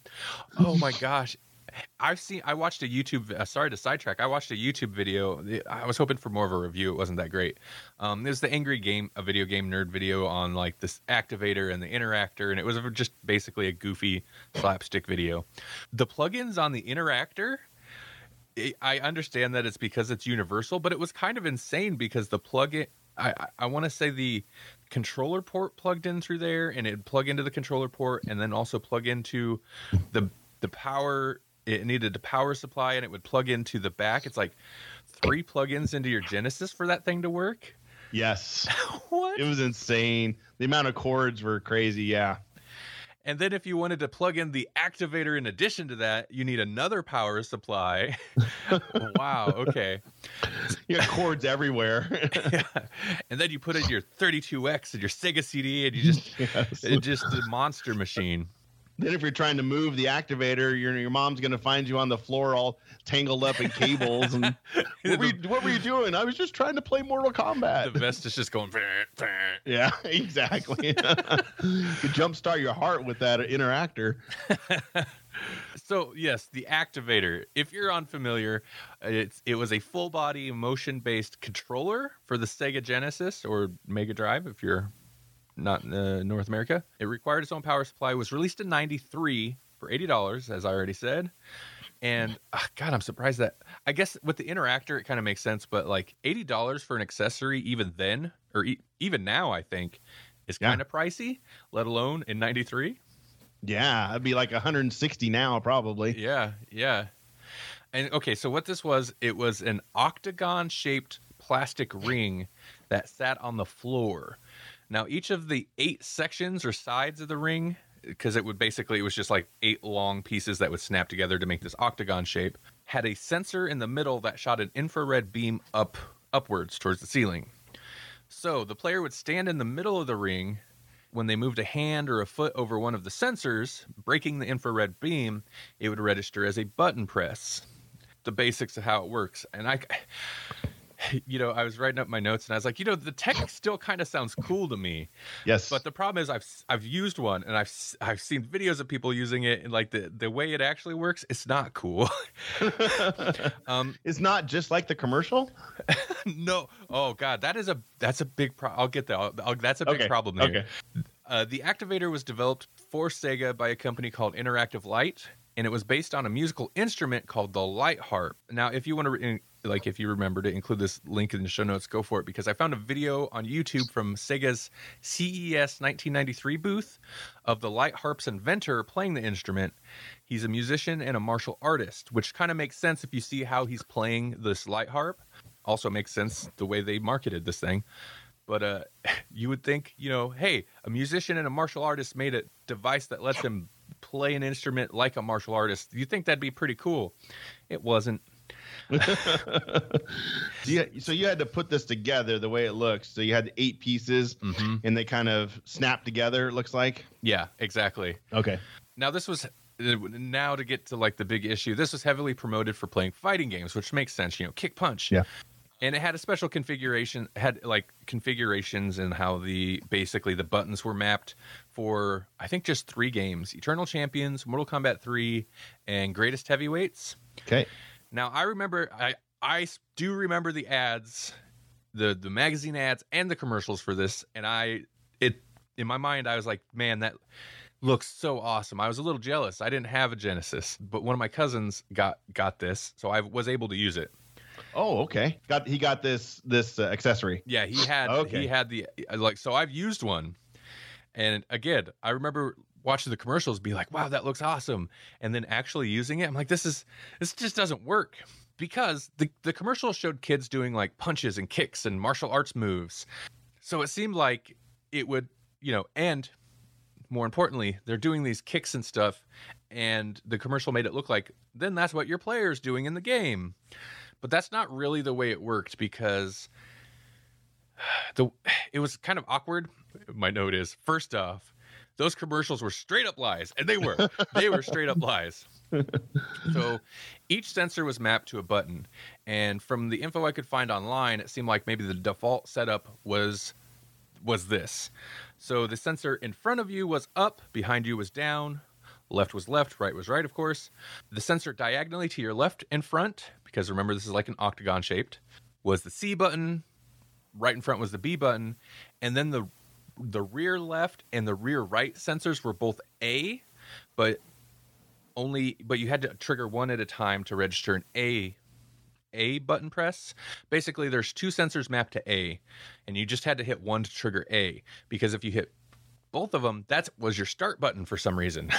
oh my gosh. I've seen. I watched a YouTube. Uh, sorry to sidetrack. I watched a YouTube video. I was hoping for more of a review. It wasn't that great. Um, it was the Angry Game, a video game nerd video on like this activator and the interactor, and it was just basically a goofy slapstick video. The plugins on the interactor. I understand that it's because it's universal, but it was kind of insane because the plugin. I I, I want to say the controller port plugged in through there, and it plug into the controller port, and then also plug into the the power it needed a power supply and it would plug into the back. It's like three plugins into your Genesis for that thing to work. Yes. what? It was insane. The amount of cords were crazy. Yeah. And then if you wanted to plug in the activator in addition to that, you need another power supply. wow. Okay. You got cords everywhere. yeah. And then you put in your 32X and your Sega CD and you just, yes. it just a monster machine. Then, if you're trying to move the activator, your your mom's gonna find you on the floor all tangled up in cables. And what were, you, what were you doing? I was just trying to play Mortal Kombat. The vest is just going. yeah, exactly. you jumpstart your heart with that interactor. so yes, the activator. If you're unfamiliar, it's it was a full body motion based controller for the Sega Genesis or Mega Drive. If you're not uh, North America. It required its own power supply. Was released in '93 for eighty dollars, as I already said. And uh, God, I'm surprised that I guess with the interactor it kind of makes sense, but like eighty dollars for an accessory, even then, or e- even now, I think is kind of yeah. pricey. Let alone in '93. Yeah, it'd be like 160 now, probably. Yeah, yeah. And okay, so what this was, it was an octagon shaped plastic ring that sat on the floor. Now, each of the eight sections or sides of the ring, because it would basically, it was just like eight long pieces that would snap together to make this octagon shape, had a sensor in the middle that shot an infrared beam up upwards towards the ceiling. So the player would stand in the middle of the ring. When they moved a hand or a foot over one of the sensors, breaking the infrared beam, it would register as a button press. The basics of how it works. And I you know, I was writing up my notes and I was like, you know, the tech still kind of sounds cool to me. Yes. But the problem is I've I've used one and I've I've seen videos of people using it and like the the way it actually works, it's not cool. um, it's not just like the commercial. no. Oh God, that is a that's a big problem. I'll get that. I'll, I'll, that's a big okay. problem there. Okay. Uh, the activator was developed for Sega by a company called Interactive Light, and it was based on a musical instrument called the light harp. Now, if you want to like if you remember to include this link in the show notes, go for it because I found a video on YouTube from Sega's CES 1993 booth of the light harp's inventor playing the instrument. He's a musician and a martial artist, which kind of makes sense if you see how he's playing this light harp. Also makes sense the way they marketed this thing. But uh, you would think, you know, hey, a musician and a martial artist made a device that lets him play an instrument like a martial artist. You think that'd be pretty cool? It wasn't yeah, so you had to put this together the way it looks. So you had eight pieces, mm-hmm. and they kind of snap together. It looks like. Yeah, exactly. Okay. Now this was now to get to like the big issue. This was heavily promoted for playing fighting games, which makes sense. You know, kick punch. Yeah. And it had a special configuration, had like configurations and how the basically the buttons were mapped for I think just three games: Eternal Champions, Mortal Kombat 3, and Greatest Heavyweights. Okay. Now I remember I I do remember the ads, the the magazine ads and the commercials for this, and I it in my mind I was like, man, that looks so awesome. I was a little jealous. I didn't have a Genesis, but one of my cousins got got this, so I was able to use it. Oh, okay. Got he got this this uh, accessory. Yeah, he had okay. he had the like so I've used one. And again, I remember watching the commercials be like, wow, that looks awesome. And then actually using it, I'm like, this is this just doesn't work. Because the, the commercial showed kids doing like punches and kicks and martial arts moves. So it seemed like it would, you know, and more importantly, they're doing these kicks and stuff, and the commercial made it look like then that's what your player's doing in the game. But that's not really the way it worked because the it was kind of awkward. My note is first off, those commercials were straight up lies, and they were. they were straight up lies. so each sensor was mapped to a button, and from the info I could find online, it seemed like maybe the default setup was was this. So the sensor in front of you was up, behind you was down, left was left, right was right, of course. The sensor diagonally to your left and front, because remember this is like an octagon shaped, was the C button. Right in front was the B button, and then the the rear left and the rear right sensors were both A, but only but you had to trigger one at a time to register an A A button press. Basically there's two sensors mapped to A and you just had to hit one to trigger A because if you hit both of them that was your start button for some reason.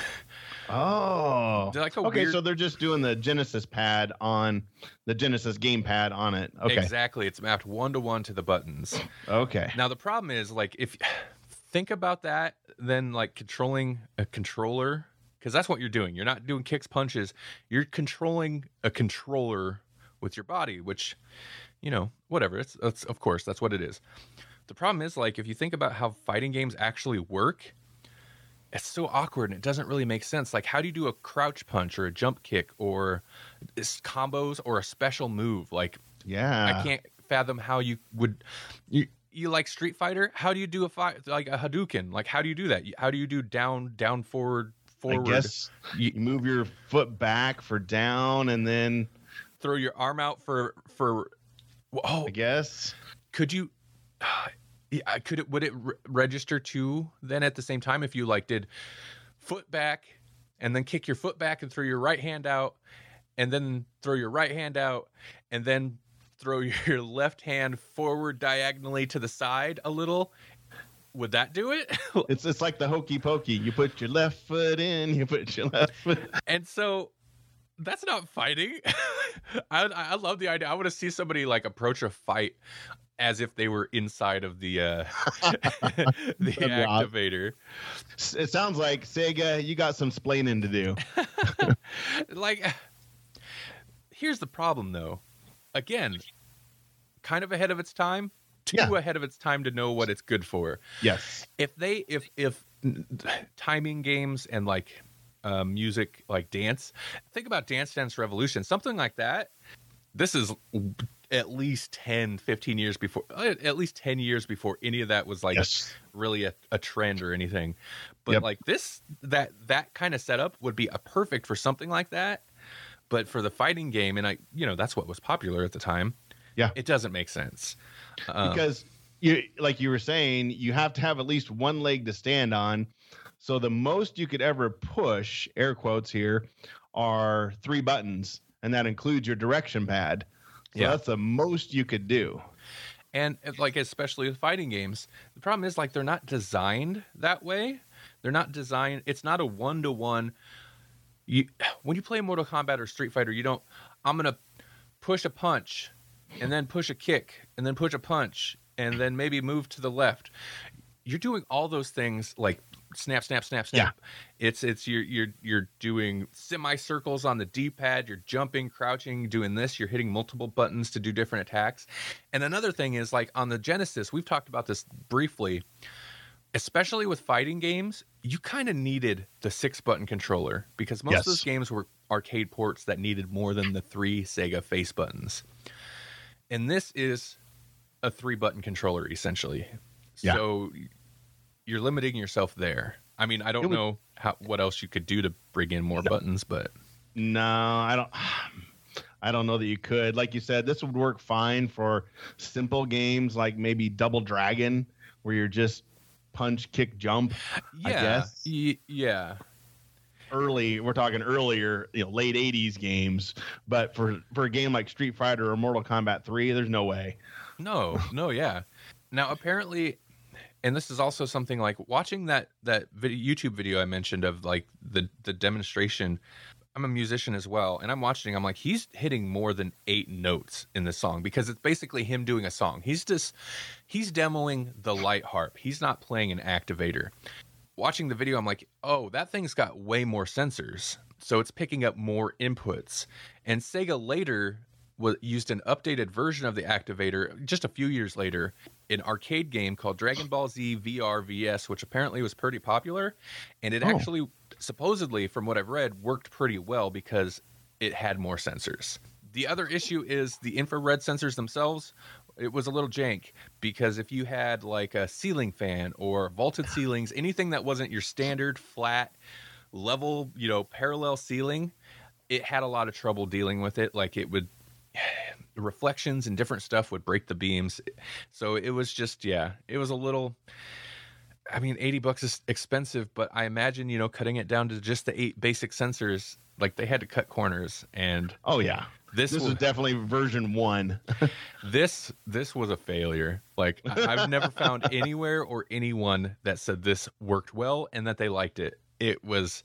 Oh, like okay. weird- So they're just doing the Genesis pad on the Genesis gamepad on it. Okay, Exactly, it's mapped one to one to the buttons. okay. Now the problem is like if think about that, then like controlling a controller because that's what you're doing. You're not doing kicks, punches. You're controlling a controller with your body, which you know whatever. It's, it's of course that's what it is. The problem is like if you think about how fighting games actually work. It's so awkward and it doesn't really make sense. Like, how do you do a crouch punch or a jump kick or combos or a special move? Like, Yeah, I can't fathom how you would you you like Street Fighter? How do you do a fight like a Hadouken? Like how do you do that? How do you do down down forward forward? I guess You you move your foot back for down, and then throw your arm out for for oh I guess could you could it would it re- register too then at the same time if you like did foot back and then kick your foot back and throw your right hand out and then throw your right hand out and then throw your left hand forward diagonally to the side a little would that do it it's it's like the hokey pokey. You put your left foot in, you put your left foot. and so that's not fighting I, I love the idea i want to see somebody like approach a fight as if they were inside of the uh the That'd be awesome. activator It sounds like Sega. You got some splaining to do. like here's the problem though again kind of ahead of its time too Yeah. ahead of its time to know what it's good for Yes. if they if if timing games and like uh, music like dance think about dance dance revolution something like that this is at least 10 15 years before uh, at least 10 years before any of that was like yes. really a, a trend or anything but Yep. like this that that kind of setup would be a perfect for something like that but for the fighting game and i you know that's what was popular at the time Yeah. it doesn't make sense Um, because you like you were saying you have to have at least one leg to stand on so the most you could ever push air quotes here are three buttons and that includes your direction pad so Yeah. that's the most you could do. And uh, like especially with fighting games the problem is like they're not designed that way. They're not designed it's not a one-to-one you when you play mortal kombat or street fighter you don't i'm gonna push a punch and then push a kick and then push a punch and then maybe move to the left. You're doing all those things like snap snap snap snap. It's it's you're you're you're doing semicircles on the d-pad. You're jumping crouching doing this. You're hitting multiple buttons to do different attacks. And another thing is like on the genesis we've talked about this briefly. Especially with fighting games you kind of needed the six button controller because most of those games were arcade ports that needed more than the three sega face buttons. And this is a three button controller essentially. Yeah. so you're limiting yourself there. I mean i don't would- know how what else you could do to bring in more buttons but no i don't i don't know that you could. Like you said this would work fine for simple games like maybe double dragon where you're just punch kick jump I yeah guess. y- yeah. Early we're talking earlier you know late 80s games but for for a game like street fighter or mortal kombat 3 there's no way. No, no, yeah. Now apparently, and this is also something like watching that that video, YouTube video I mentioned of like the the demonstration. I'm a musician as well, and I'm watching. I'm like, he's hitting more than eight notes in this song because it's basically him doing a song. He's just he's demoing the light harp. He's not playing an activator. Watching the video, I'm like, oh, that thing's got way more sensors, so it's picking up more inputs. And Sega later was used an updated version of the activator just a few years later, an arcade game called Dragon Ball Z VR VS, which apparently was pretty popular, and it Oh. actually supposedly, from what I've read, worked pretty well because it had more sensors. The other issue is the infrared sensors themselves. It was a little jank because if you had like a ceiling fan or vaulted ceilings, anything that wasn't your standard flat level, you know, parallel ceiling, it had a lot of trouble dealing with it. Like it would, reflections and different stuff would break the beams. So it was just, yeah, it was a little. I mean, 80 bucks is expensive, but I imagine, you know, cutting it down to just the eight basic sensors, like they had to cut corners. And Oh yeah, this, this was, definitely version one. this this was a failure. Like I- I've never found anywhere or anyone that said this worked well and that they liked it. It was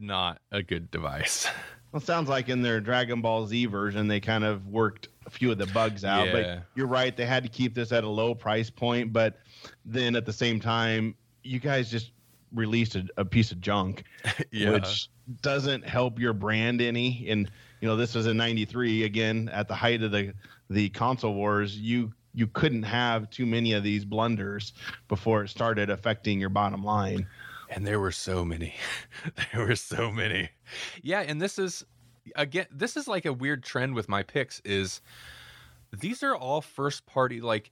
not a good device. Well, it sounds like in their Dragon Ball Z version, they kind of worked a few of the bugs out. Yeah. But you're right; they had to keep this at a low price point. But then at the same time, you guys just released a, a piece of junk, which doesn't help your brand any. And you know, this was in '93 again at the height of the the console wars. You you couldn't have too many of these blunders before it started affecting your bottom line. And there were so many. there were so many. Yeah, and this is again this is like a weird trend with my picks is these are all first party like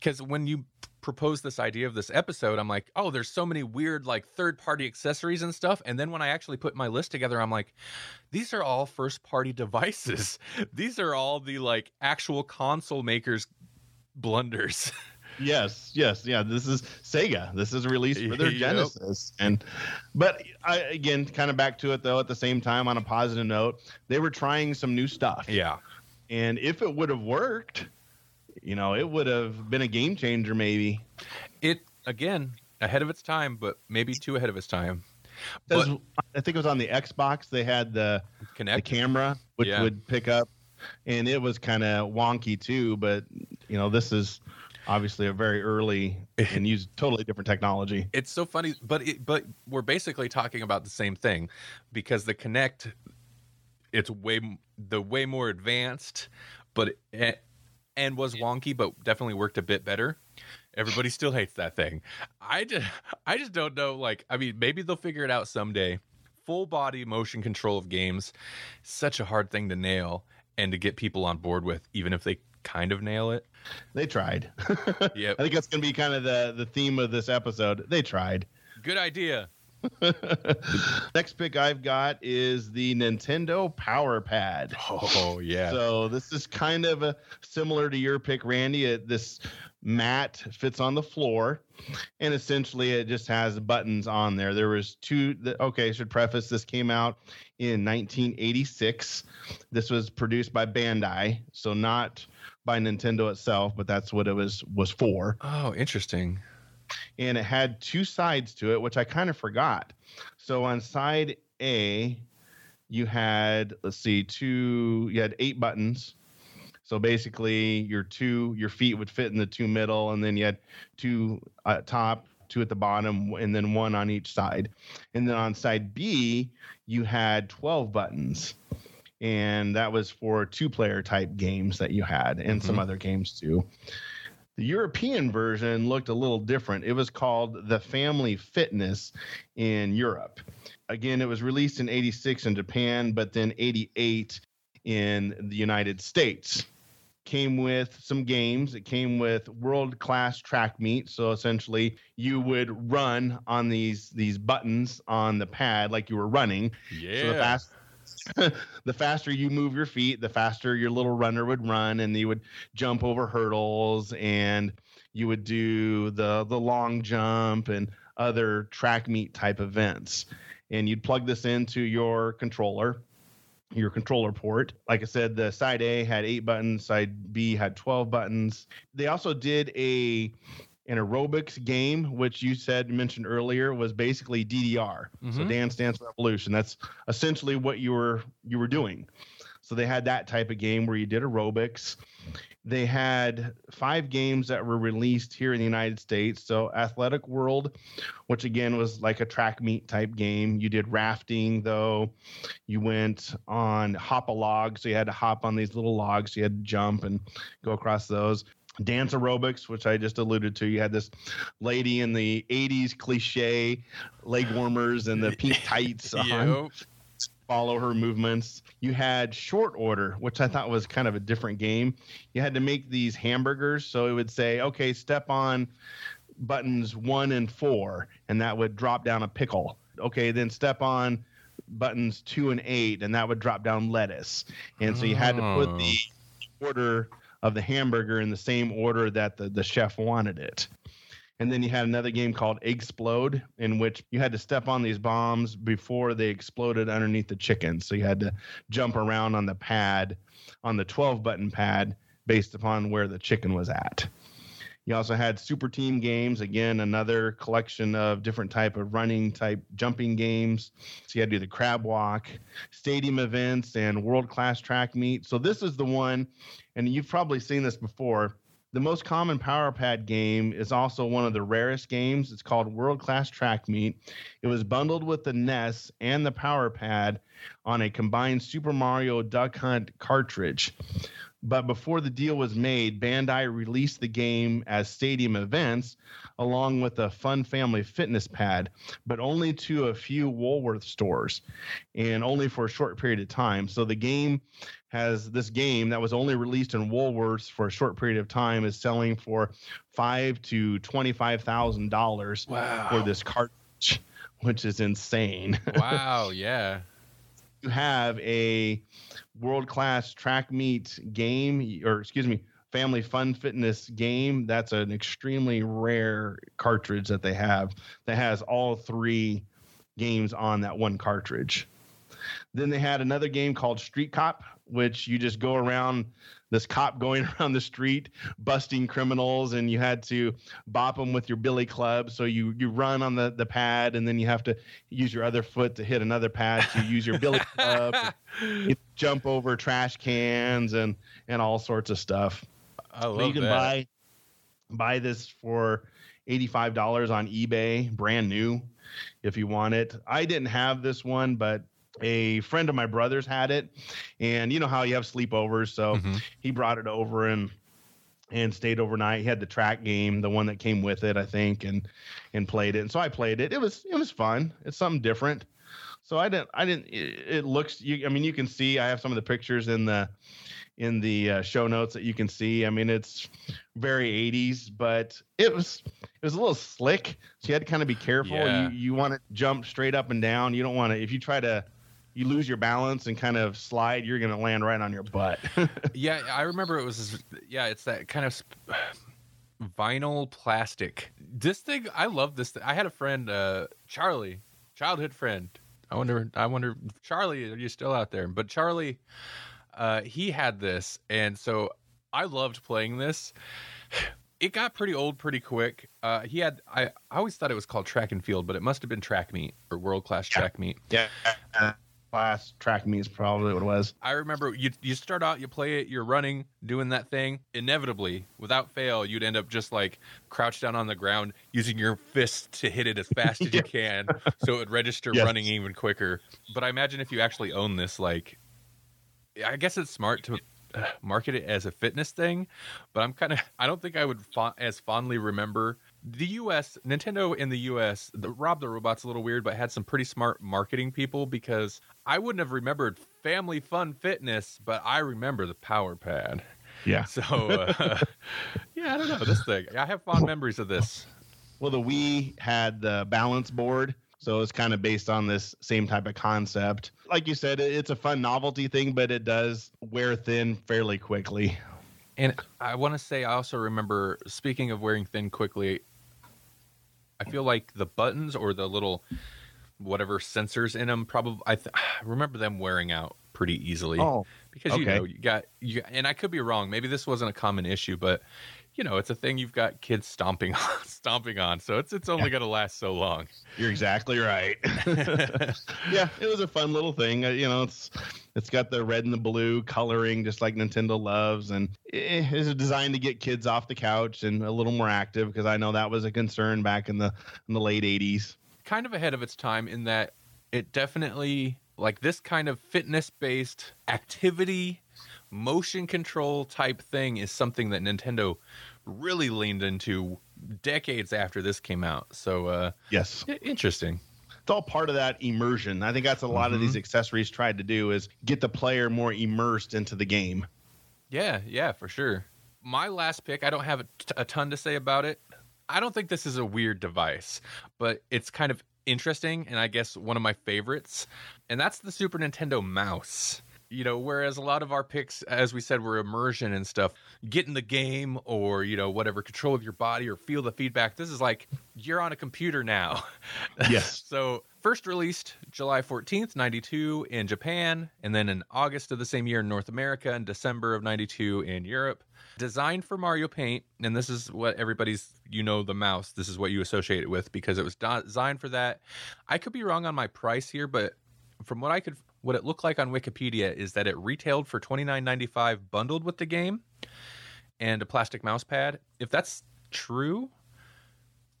cuz when you proposed this idea of this episode I'm like, "Oh, there's so many weird like third party accessories and stuff." And then when I actually put my list together, I'm like, "These are all first party devices. these are all the like actual console makers blunders." Yes, yes, yeah. This is Sega. This is released for their Yep. Genesis, and but I again kind of back to it though. At the same time, on a positive note, they were trying some new stuff. yeah. and if it would have worked, you know, it would have been a game changer. Maybe It again ahead of its time, but maybe too ahead of its time. But I think it was on the Xbox. They had the the camera, which Yeah. would pick up, and it was kind of wonky too. But you know, this is obviously a very early and used totally different technology. it's so funny but it, but we're basically talking about the same thing because the Kinect it's way the way more advanced but it, and was wonky but definitely worked a bit better. Everybody still hates that thing. I just i just don't know like i mean maybe they'll figure it out someday. Full body motion control of games such a hard thing to nail and to get people on board with even if they kind of nail it They tried. Yep. I think that's going to be kind of the the theme of this episode. They tried. good idea Next pick I've got is the Nintendo Power Pad. oh yeah So this is kind of a, similar to your pick, Randy. It, this mat fits on the floor, and essentially it just has buttons on there. There was two. The, okay, I should preface this came out in 1986. This was produced by Bandai, so not by Nintendo itself, but that's what it was was for oh interesting and it had two sides to it, which I kind of forgot. So on side A, you had let's see, two. You had eight buttons. So basically, your two your feet would fit in the two middle, and then you had two at top, two at the bottom, and then one on each side. And then on side B, you had twelve buttons. And that was for two player type games that you had, and some Mhm. other games too. The European version looked a little different. It was called the Family Fitness in Europe. Again, it was released in 86 in Japan, but then 88 in the United States. Came with some games. It came with world class track meet. So essentially, you would run on these these buttons on the pad like you were running. yeah So the fast, the faster you move your feet, the faster your little runner would run, and you would jump over hurdles, and you would do the the long jump and other track meet type events. And you'd plug this into your controller, your controller port. Like I said, the side A had eight buttons, side B had twelve buttons. They also did a an aerobics game, which you said mentioned earlier was basically DDR. So Mhm. Dance Dance Revolution. That's essentially what you were you were doing. So they had that type of game where you did aerobics. They had five games that were released here in the United States. So Athletic World, which again was like a track meet type game. You did rafting though. You went on hop a log, so you had to hop on these little logs. You had to jump and go across those dance aerobics, which I just alluded to. You had this lady in the 80s cliche leg warmers and the pink tights on. Follow her movements. You had short order, which I thought was kind of a different game. You had to make these hamburgers. So it would say, okay, step on buttons one and four, and that would drop down a pickle. Okay, then step on buttons two and eight, and that would drop down lettuce. And so you had to put Oh. the order of the hamburger in the same order that the, the chef wanted it. And then you had another game called Eggsplode, in which you had to step on these bombs before they exploded underneath the chicken. So you had to jump around on the pad, on the 12 button pad, based upon where the chicken was at. You also had super team games, again, another collection of different type of running type jumping games. So you had to do the crab walk, stadium events, and world class track meet. So this is the one, and you've probably seen this before. The most common Power Pad game is also one of the rarest games. It's called World Class Track Meet. It was bundled with the NES and the Power Pad on a combined Super Mario Duck Hunt cartridge. But before the deal was made, Bandai released the game as stadium events along with a Fun Family Fitness Pad, but only to a few Woolworth stores and only for a short period of time. So the game has this game that was only released in Woolworths for a short period of time is selling for five to twenty-five thousand dollars Wow. for this cartridge, which is insane. wow. Yeah. you have a world-class track meet game, or excuse me, family fun fitness game. That's an extremely rare cartridge that they have that has all three games on that one cartridge. Then they had another game called Street Cop, which you just go around this cop going around the street busting criminals, and you had to bop them with your billy club. So you you run on the the pad, and then you have to use your other foot to hit another pad. So you use your billy club, you jump over trash cans, and and all sorts of stuff. I love you can that. buy buy this for eighty-five dollars on eBay, brand new, if you want it. I didn't have this one, but a friend of my brother's had it, and you know how you have sleepovers, so Mhm. he brought it over and and stayed overnight. He had the track game, the one that came with it, I think, and and played it. And so I played it. It was it was fun. It's something different. So I didn't I didn't. It, it looks. You, I mean, you can see. I have some of the pictures in the in the uh, show notes that you can see. I mean, it's very 80s, but it was it was a little slick. So you had to kind of be careful. Yeah. You you want to jump straight up and down. You don't want to. If you try to you lose your balance and kind of slide, you're going to land right on your butt. Yeah, I remember it was. Yeah, it's that kind of sp- vinyl plastic. This thing, I love this. Thing. I had a friend, uh, Charlie, childhood friend. I wonder. I wonder, Charlie, are you still out there? But Charlie, uh, he had this, and so I loved playing this. It got pretty old pretty quick. Uh, he had. I, I always thought it was called track and field, but it must have been track meet or world class track meet. yeah. Class track me is probably what it was. I remember you you start out, you play it, you're running, doing that thing. Inevitably, without fail, you'd end up just like crouched down on the ground, using your fist to hit it as fast as you can, so it would register Yes. running even quicker. But I imagine if you actually own this, like, I guess it's smart to uh, market it as a fitness thing. But I'm kind of, I don't think I would as fondly remember the U.S. Nintendo in the U.S. The Rob the Robot's a little weird, but had some pretty smart marketing people because I wouldn't have remembered Family Fun Fitness, but I remember the Power Pad. Yeah. So uh, yeah, I don't know this thing. I have fond memories of this. Well, the Wii had the balance board, so it's kind of based on this same type of concept. Like you said, it's a fun novelty thing, but it does wear thin fairly quickly. And I want to say, I also remember, speaking of wearing thin quickly, I feel like the buttons or the little whatever sensors in them probably, I, th- I remember them wearing out pretty easily. Oh, because you know, you got, you and I could be wrong. Maybe this wasn't a common issue, but you know, it's a thing you've got kids stomping on, stomping on. So it's it's only Yeah. going to last so long. You're exactly right. yeah, it was a fun little thing. Uh, you know, it's it's got the red and the blue coloring, just like Nintendo loves, and it is designed to get kids off the couch and a little more active because I know that was a concern back in the in the late '80s. kind of ahead of its time in that it definitely like this kind of fitness based activity motion control type thing is something that Nintendo really leaned into decades after this came out. So uh Yes, interesting. it's all part of that immersion. I think that's a lot of these accessories tried to do is get the player more immersed into the game. Yeah, yeah, for sure. My last pick, I don't have a, t- a ton to say about it. I don't think this is a weird device, but it's kind of interesting and I guess one of my favorites. And that's the Super Nintendo mouse. You know, whereas a lot of our picks, as we said, were immersion and stuff, get in the game or, you know, whatever, control of your body or feel the feedback. This is like you're on a computer now. Yes. So, first released July 14th, 92 in Japan, and then in August of the same year in North America, and December of 92 in Europe. Designed for Mario Paint, and this is what everybody's, you know, the mouse, this is what you associate it with because it was designed for that. I could be wrong on my price here, but from what I could, what it looked like on Wikipedia is that it retailed for $29.95 bundled with the game and a plastic mouse pad. If that's true,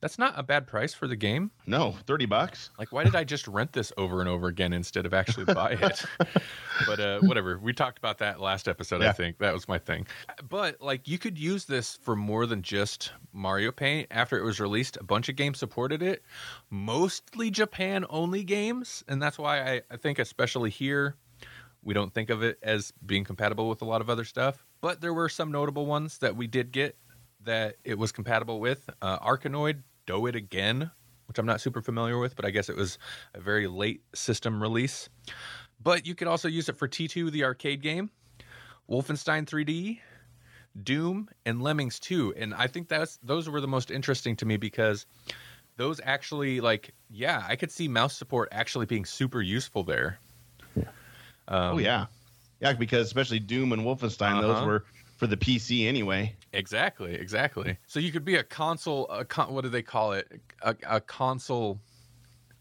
that's not a bad price for the game. No, thirty bucks. Like, why did I just rent this over and over again instead of actually buy it? but uh, whatever. We talked about that last episode. I think that was my thing. But like, you could use this for more than just Mario Paint. After it was released, a bunch of games supported it, mostly Japan only games, and that's why I, I think, especially here, we don't think of it as being compatible with a lot of other stuff. But there were some notable ones that we did get that it was compatible with. Uh, Arkanoid, Doh It Again, which I'm not super familiar with, but I guess it was a very late system release. But you could also use it for T2, the arcade game, Wolfenstein 3D, Doom, and Lemmings 2. And I think that's those were the most interesting to me because those actually like yeah, I could see mouse support actually being super useful there. Um, oh yeah, yeah. Because especially Doom and Wolfenstein, those Uh-huh. were for the PC anyway. Exactly, exactly. So you could be a console. A con- what do they call it? A, a console.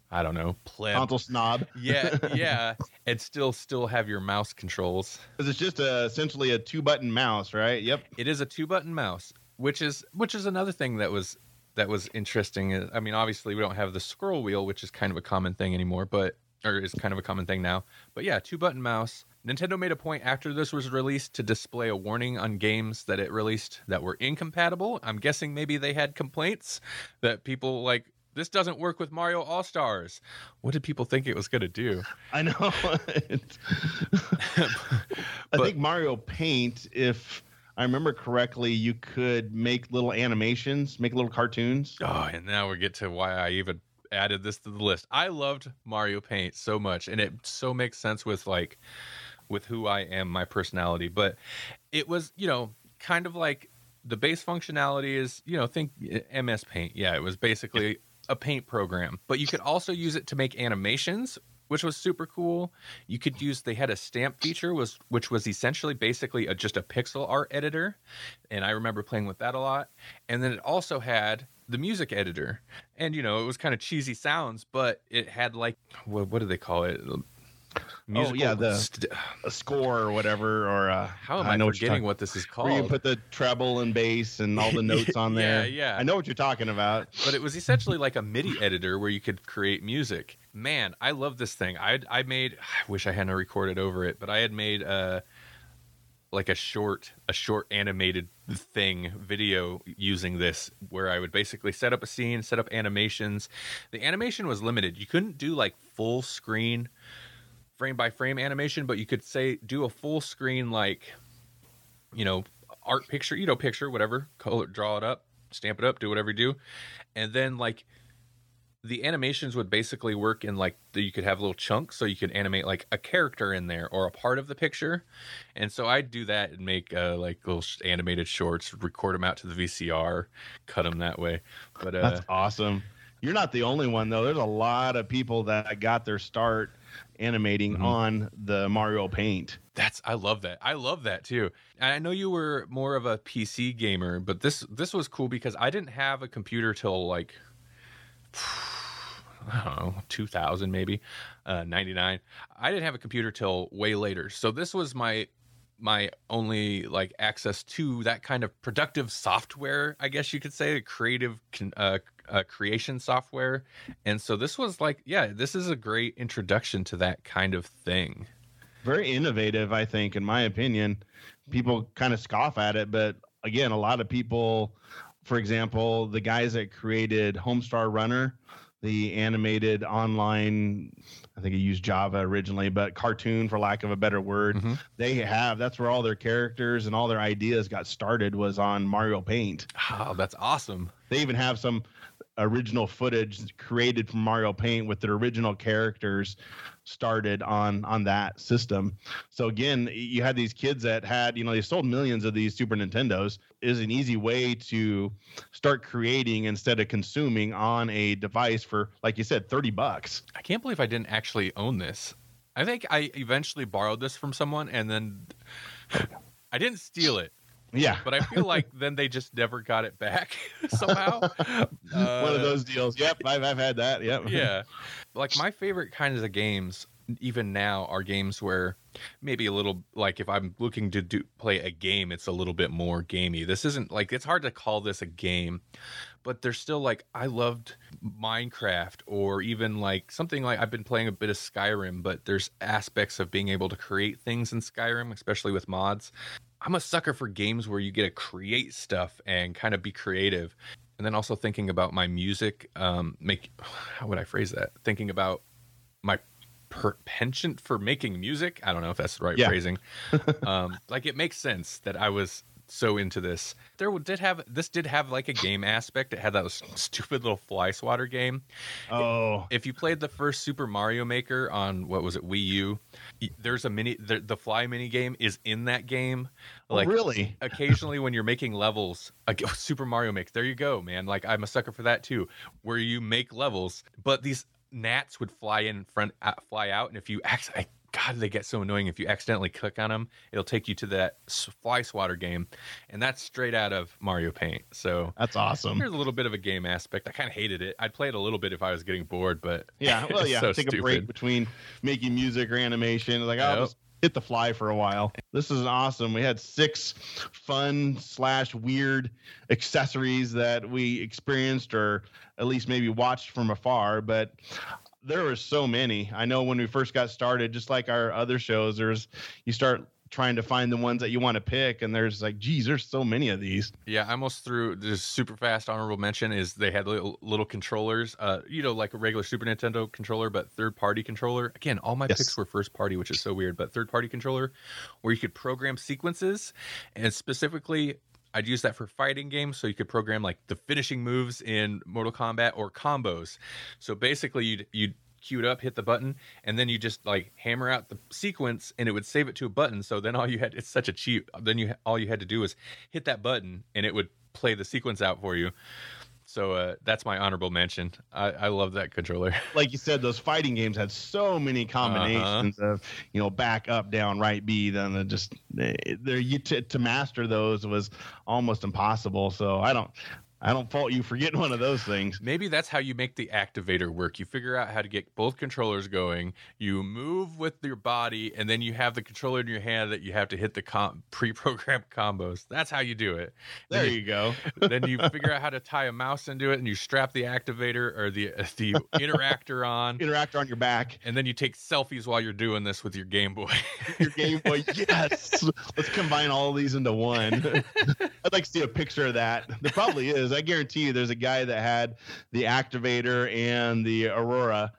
I don't know. Pleb. Console snob. Yeah, yeah, and still still have your mouse controls. Because it's just a, essentially a two button mouse, right? Yep. It is a two button mouse, which is which is another thing that was that was interesting. Uh, I mean, obviously we don't have the scroll wheel, which is kind of a common thing anymore, but or is kind of a common thing now. But yeah, two button mouse. Nintendo made a point after this was released to display a warning on games that it released that were incompatible. I'm guessing maybe they had complaints that people like this doesn't work with Mario All Stars. What did people think it was going to do? I know. I think Mario Paint, if I remember correctly, you could make little animations, make little cartoons. Oh, and now we get to why I even added this to the list. I loved Mario Paint so much, and it so makes sense with like with who I am, my personality. But it was, you know, kind of like the base functionality is, you know, think eh, MS Paint. Yeah, it was basically a paint program, but you could also use it to make animations. Which was super cool. You could use. They had a stamp feature, was which was essentially basically a, just a pixel art editor, and I remember playing with that a lot. And then it also had the music editor, and you know it was kind of cheesy sounds, but it had like what, what do they call it? Musical Oh, yeah, the- st- A score or whatever, or uh, how am I, know what you're forgetting talking- what this is called? Where you put the treble and bass and all the notes on there. yeah. I know what you're talking about. but it was essentially like a MIDI editor where you could create music. Man, I love this thing. I I made. I wish I hadn't recorded over it, but I had made uh like a short a short animated thing video using this where I would basically set up a scene, set up animations. The animation was limited. You couldn't do like full screen frame by frame animation, but you could say do a full screen like you know art picture, you know picture whatever, color draw it up, stamp it up, do whatever you do. And then like the animations would basically work in like you could have little chunks so you could animate like a character in there or a part of the picture and so i'd do that and make uh, like little animated shorts record them out to the vcr cut them that way but uh, That's awesome. You're not the only one though. There's a lot of people that got their start animating Mhm. on the Mario Paint. That's I love that. I love that too. And I know you were more of a PC gamer, but this this was cool because I didn't have a computer till like I don't know, 2000 maybe, uh 99. I didn't have a computer till way later. So this was my my only like access to that kind of productive software, I guess you could say, creative uh, uh, creation software. And so this was like, yeah, this is a great introduction to that kind of thing. Very innovative, I think, in my opinion. People kind of scoff at it, but again, a lot of people, for example, the guys that created Homestar Runner, the animated online, I think he used Java originally, but cartoon, for lack of a better word, Mhm. they have. That's where all their characters and all their ideas got started was on Mario Paint. Oh, that's awesome. They even have some original footage created from Mario Paint with their original characters started on on that system. So again, you had these kids that had, you know, they sold millions of these Super Nintendos. Is an easy way to start creating instead of consuming on a device for like you said 30 bucks. I can't believe I didn't actually own this. I think I eventually borrowed this from someone and then I didn't steal it, Yeah. but I feel like then they just never got it back somehow. One of Uh, those deals. Yep, I've, I've had that. Yep. yeah. Like my favorite kinds of games, even now, are games where maybe a little like if I'm looking to do play a game, it's a little bit more gamey. This isn't like it's hard to call this a game, but there's still like I loved Minecraft or even like something like I've been playing a bit of Skyrim, but there's aspects of being able to create things in Skyrim, especially with mods. I'm a sucker for games where you get to create stuff and kind of be creative. And then also thinking about my music, um, make how would I phrase that? Thinking about my per- penchant for making music. I don't know if that's the right Yeah. phrasing. um, like it makes sense that I was so into this. There did have this did have like a game aspect. It had that stupid little fly swatter game. Oh, If you played the first Super Mario Maker on what was it Wii U, there's a mini the, the fly mini game is in that game. Oh, like Oh, really? occasionally when you're making levels like super mario makes there you go man like i'm a sucker for that too where you make levels but these gnats would fly in front fly out and if you actually god they get so annoying if you accidentally click on them it'll take you to that fly swatter game and that's straight out of mario paint so That's awesome. there's a little bit of a game aspect i kind of hated it i'd play it a little bit if i was getting bored but Yeah, well, yeah. so take a break between making music or animation. Like I'll Yep. just hit the fly for a while. This is awesome. We had six fun slash weird accessories that we experienced or at least maybe watched from afar, but there were so many. I know when we first got started, just like our other shows, there's you start trying to find the ones that you want to pick, and there's like, geez, there's so many of these. Yeah, I almost threw this super fast honorable mention is they had little, little controllers, uh, you know, like a regular Super Nintendo controller, but third party controller. Again, all my Yes. picks were first party, which is so weird, but third party controller where you could program sequences and specifically. I'd use that for fighting games, so you could program like the finishing moves in Mortal Kombat or combos. So basically, you'd you'd queue it up, hit the button, and then you just like hammer out the sequence, and it would save it to a button. So then all you had it's such a cheap. Then you all you had to do was hit that button, and it would play the sequence out for you. So uh, that's my honorable mention. I, I love that controller. like you said, those fighting games had so many combinations of you know back, up, down, right, B. Then just there you to, to master those was almost impossible. So I don't I don't fault you for getting one of those things. Maybe that's how you make the activator work. You figure out how to get both controllers going. You move with your body, and then you have the controller in your hand that you have to hit the com- pre-programmed combos. That's how you do it. There Then you go. then you figure out how to tie a mouse into it, and you strap the activator or the uh, the interactor on, Interactor on your back, and then you take selfies while you're doing this with your Game Boy. your Game Boy. Yes, let's combine all of these into one. I'd like to see a picture of that. There probably is. I guarantee you, there's a guy that had the activator and the Aurora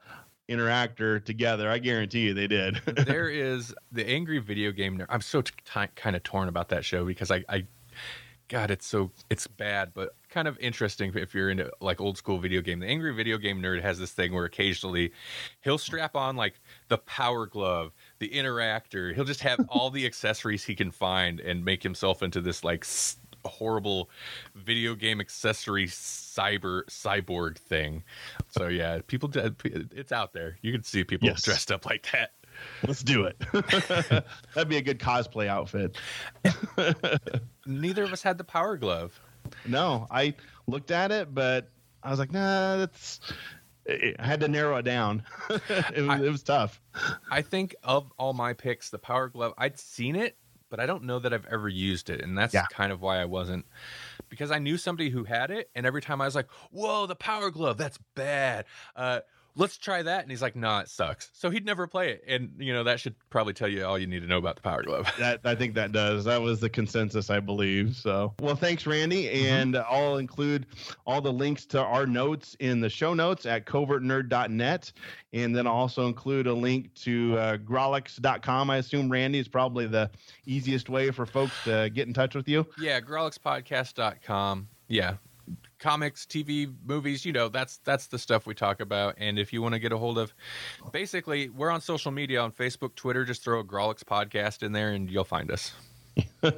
interactor together. I guarantee you, they did. there is the angry video game nerd. I'm so t- t- kind of torn about that show because I, I, God, it's so it's bad, but kind of interesting if you're into like old school video game. The angry video game nerd has this thing where occasionally he'll strap on like the power glove, the interactor. He'll just have all the accessories he can find and make himself into this like horrible video game accessory cyber cyborg thing. So yeah, people uh, it's out there. You can see people Yes. dressed up like that. Let's do it. That'd be a good cosplay outfit. Neither of us had the power glove. No, I looked at it, but I was like, nah, that's. I had to narrow it down. it, was, I- it was tough. I think of all my picks, the power glove, I'd seen it, but I don't know that I've ever used it. And that's Yeah. kind of why I wasn't because I knew somebody who had it, and every time I was like, Whoa, the power glove, that's bad. Uh Let's try that, and he's like, "Nah, it sucks." So he'd never play it, and you know that should probably tell you all you need to know about the Power Glove. That I think that does. That was the consensus, I believe. So, well, thanks, Randy, and I'll include all the links to our notes in the show notes at covertnerd.net, and then I'll also include a link to uh, grawlix.com. I assume Randy is probably the easiest way for folks to get in touch with you. Yeah, grawlixpodcast.com. Yeah. Comics, TV, movies, you know, that's that's the stuff we talk about. And if you want to get a hold of basically we're on social media on Facebook, Twitter, just throw a Grawlix podcast in there and you'll find us.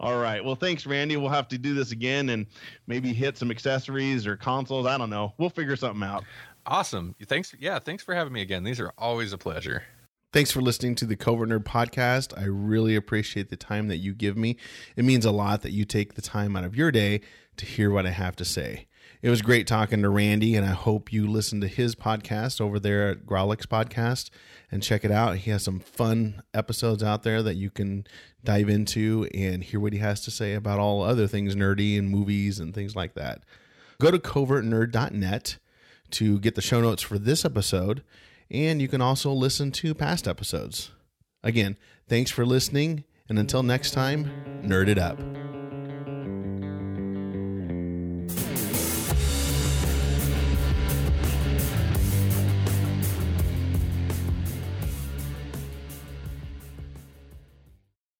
All right. Well, thanks, Randy. We'll have to do this again and maybe hit some accessories or consoles. I don't know. We'll figure something out. Awesome. Thanks yeah, thanks for having me again. These are always a pleasure. Thanks for listening to the Covert Nerd podcast. I really appreciate the time that you give me. It means a lot that you take the time out of your day to hear what I have to say. It was great talking to Randy, and I hope you listen to his podcast over there at Grawlix Podcast and check it out. He has some fun episodes out there that you can dive into and hear what he has to say about all other things nerdy and movies and things like that. Go to covertnerd.net to get the show notes for this episode, and you can also listen to past episodes. Again, thanks for listening, and until next time, nerd it up.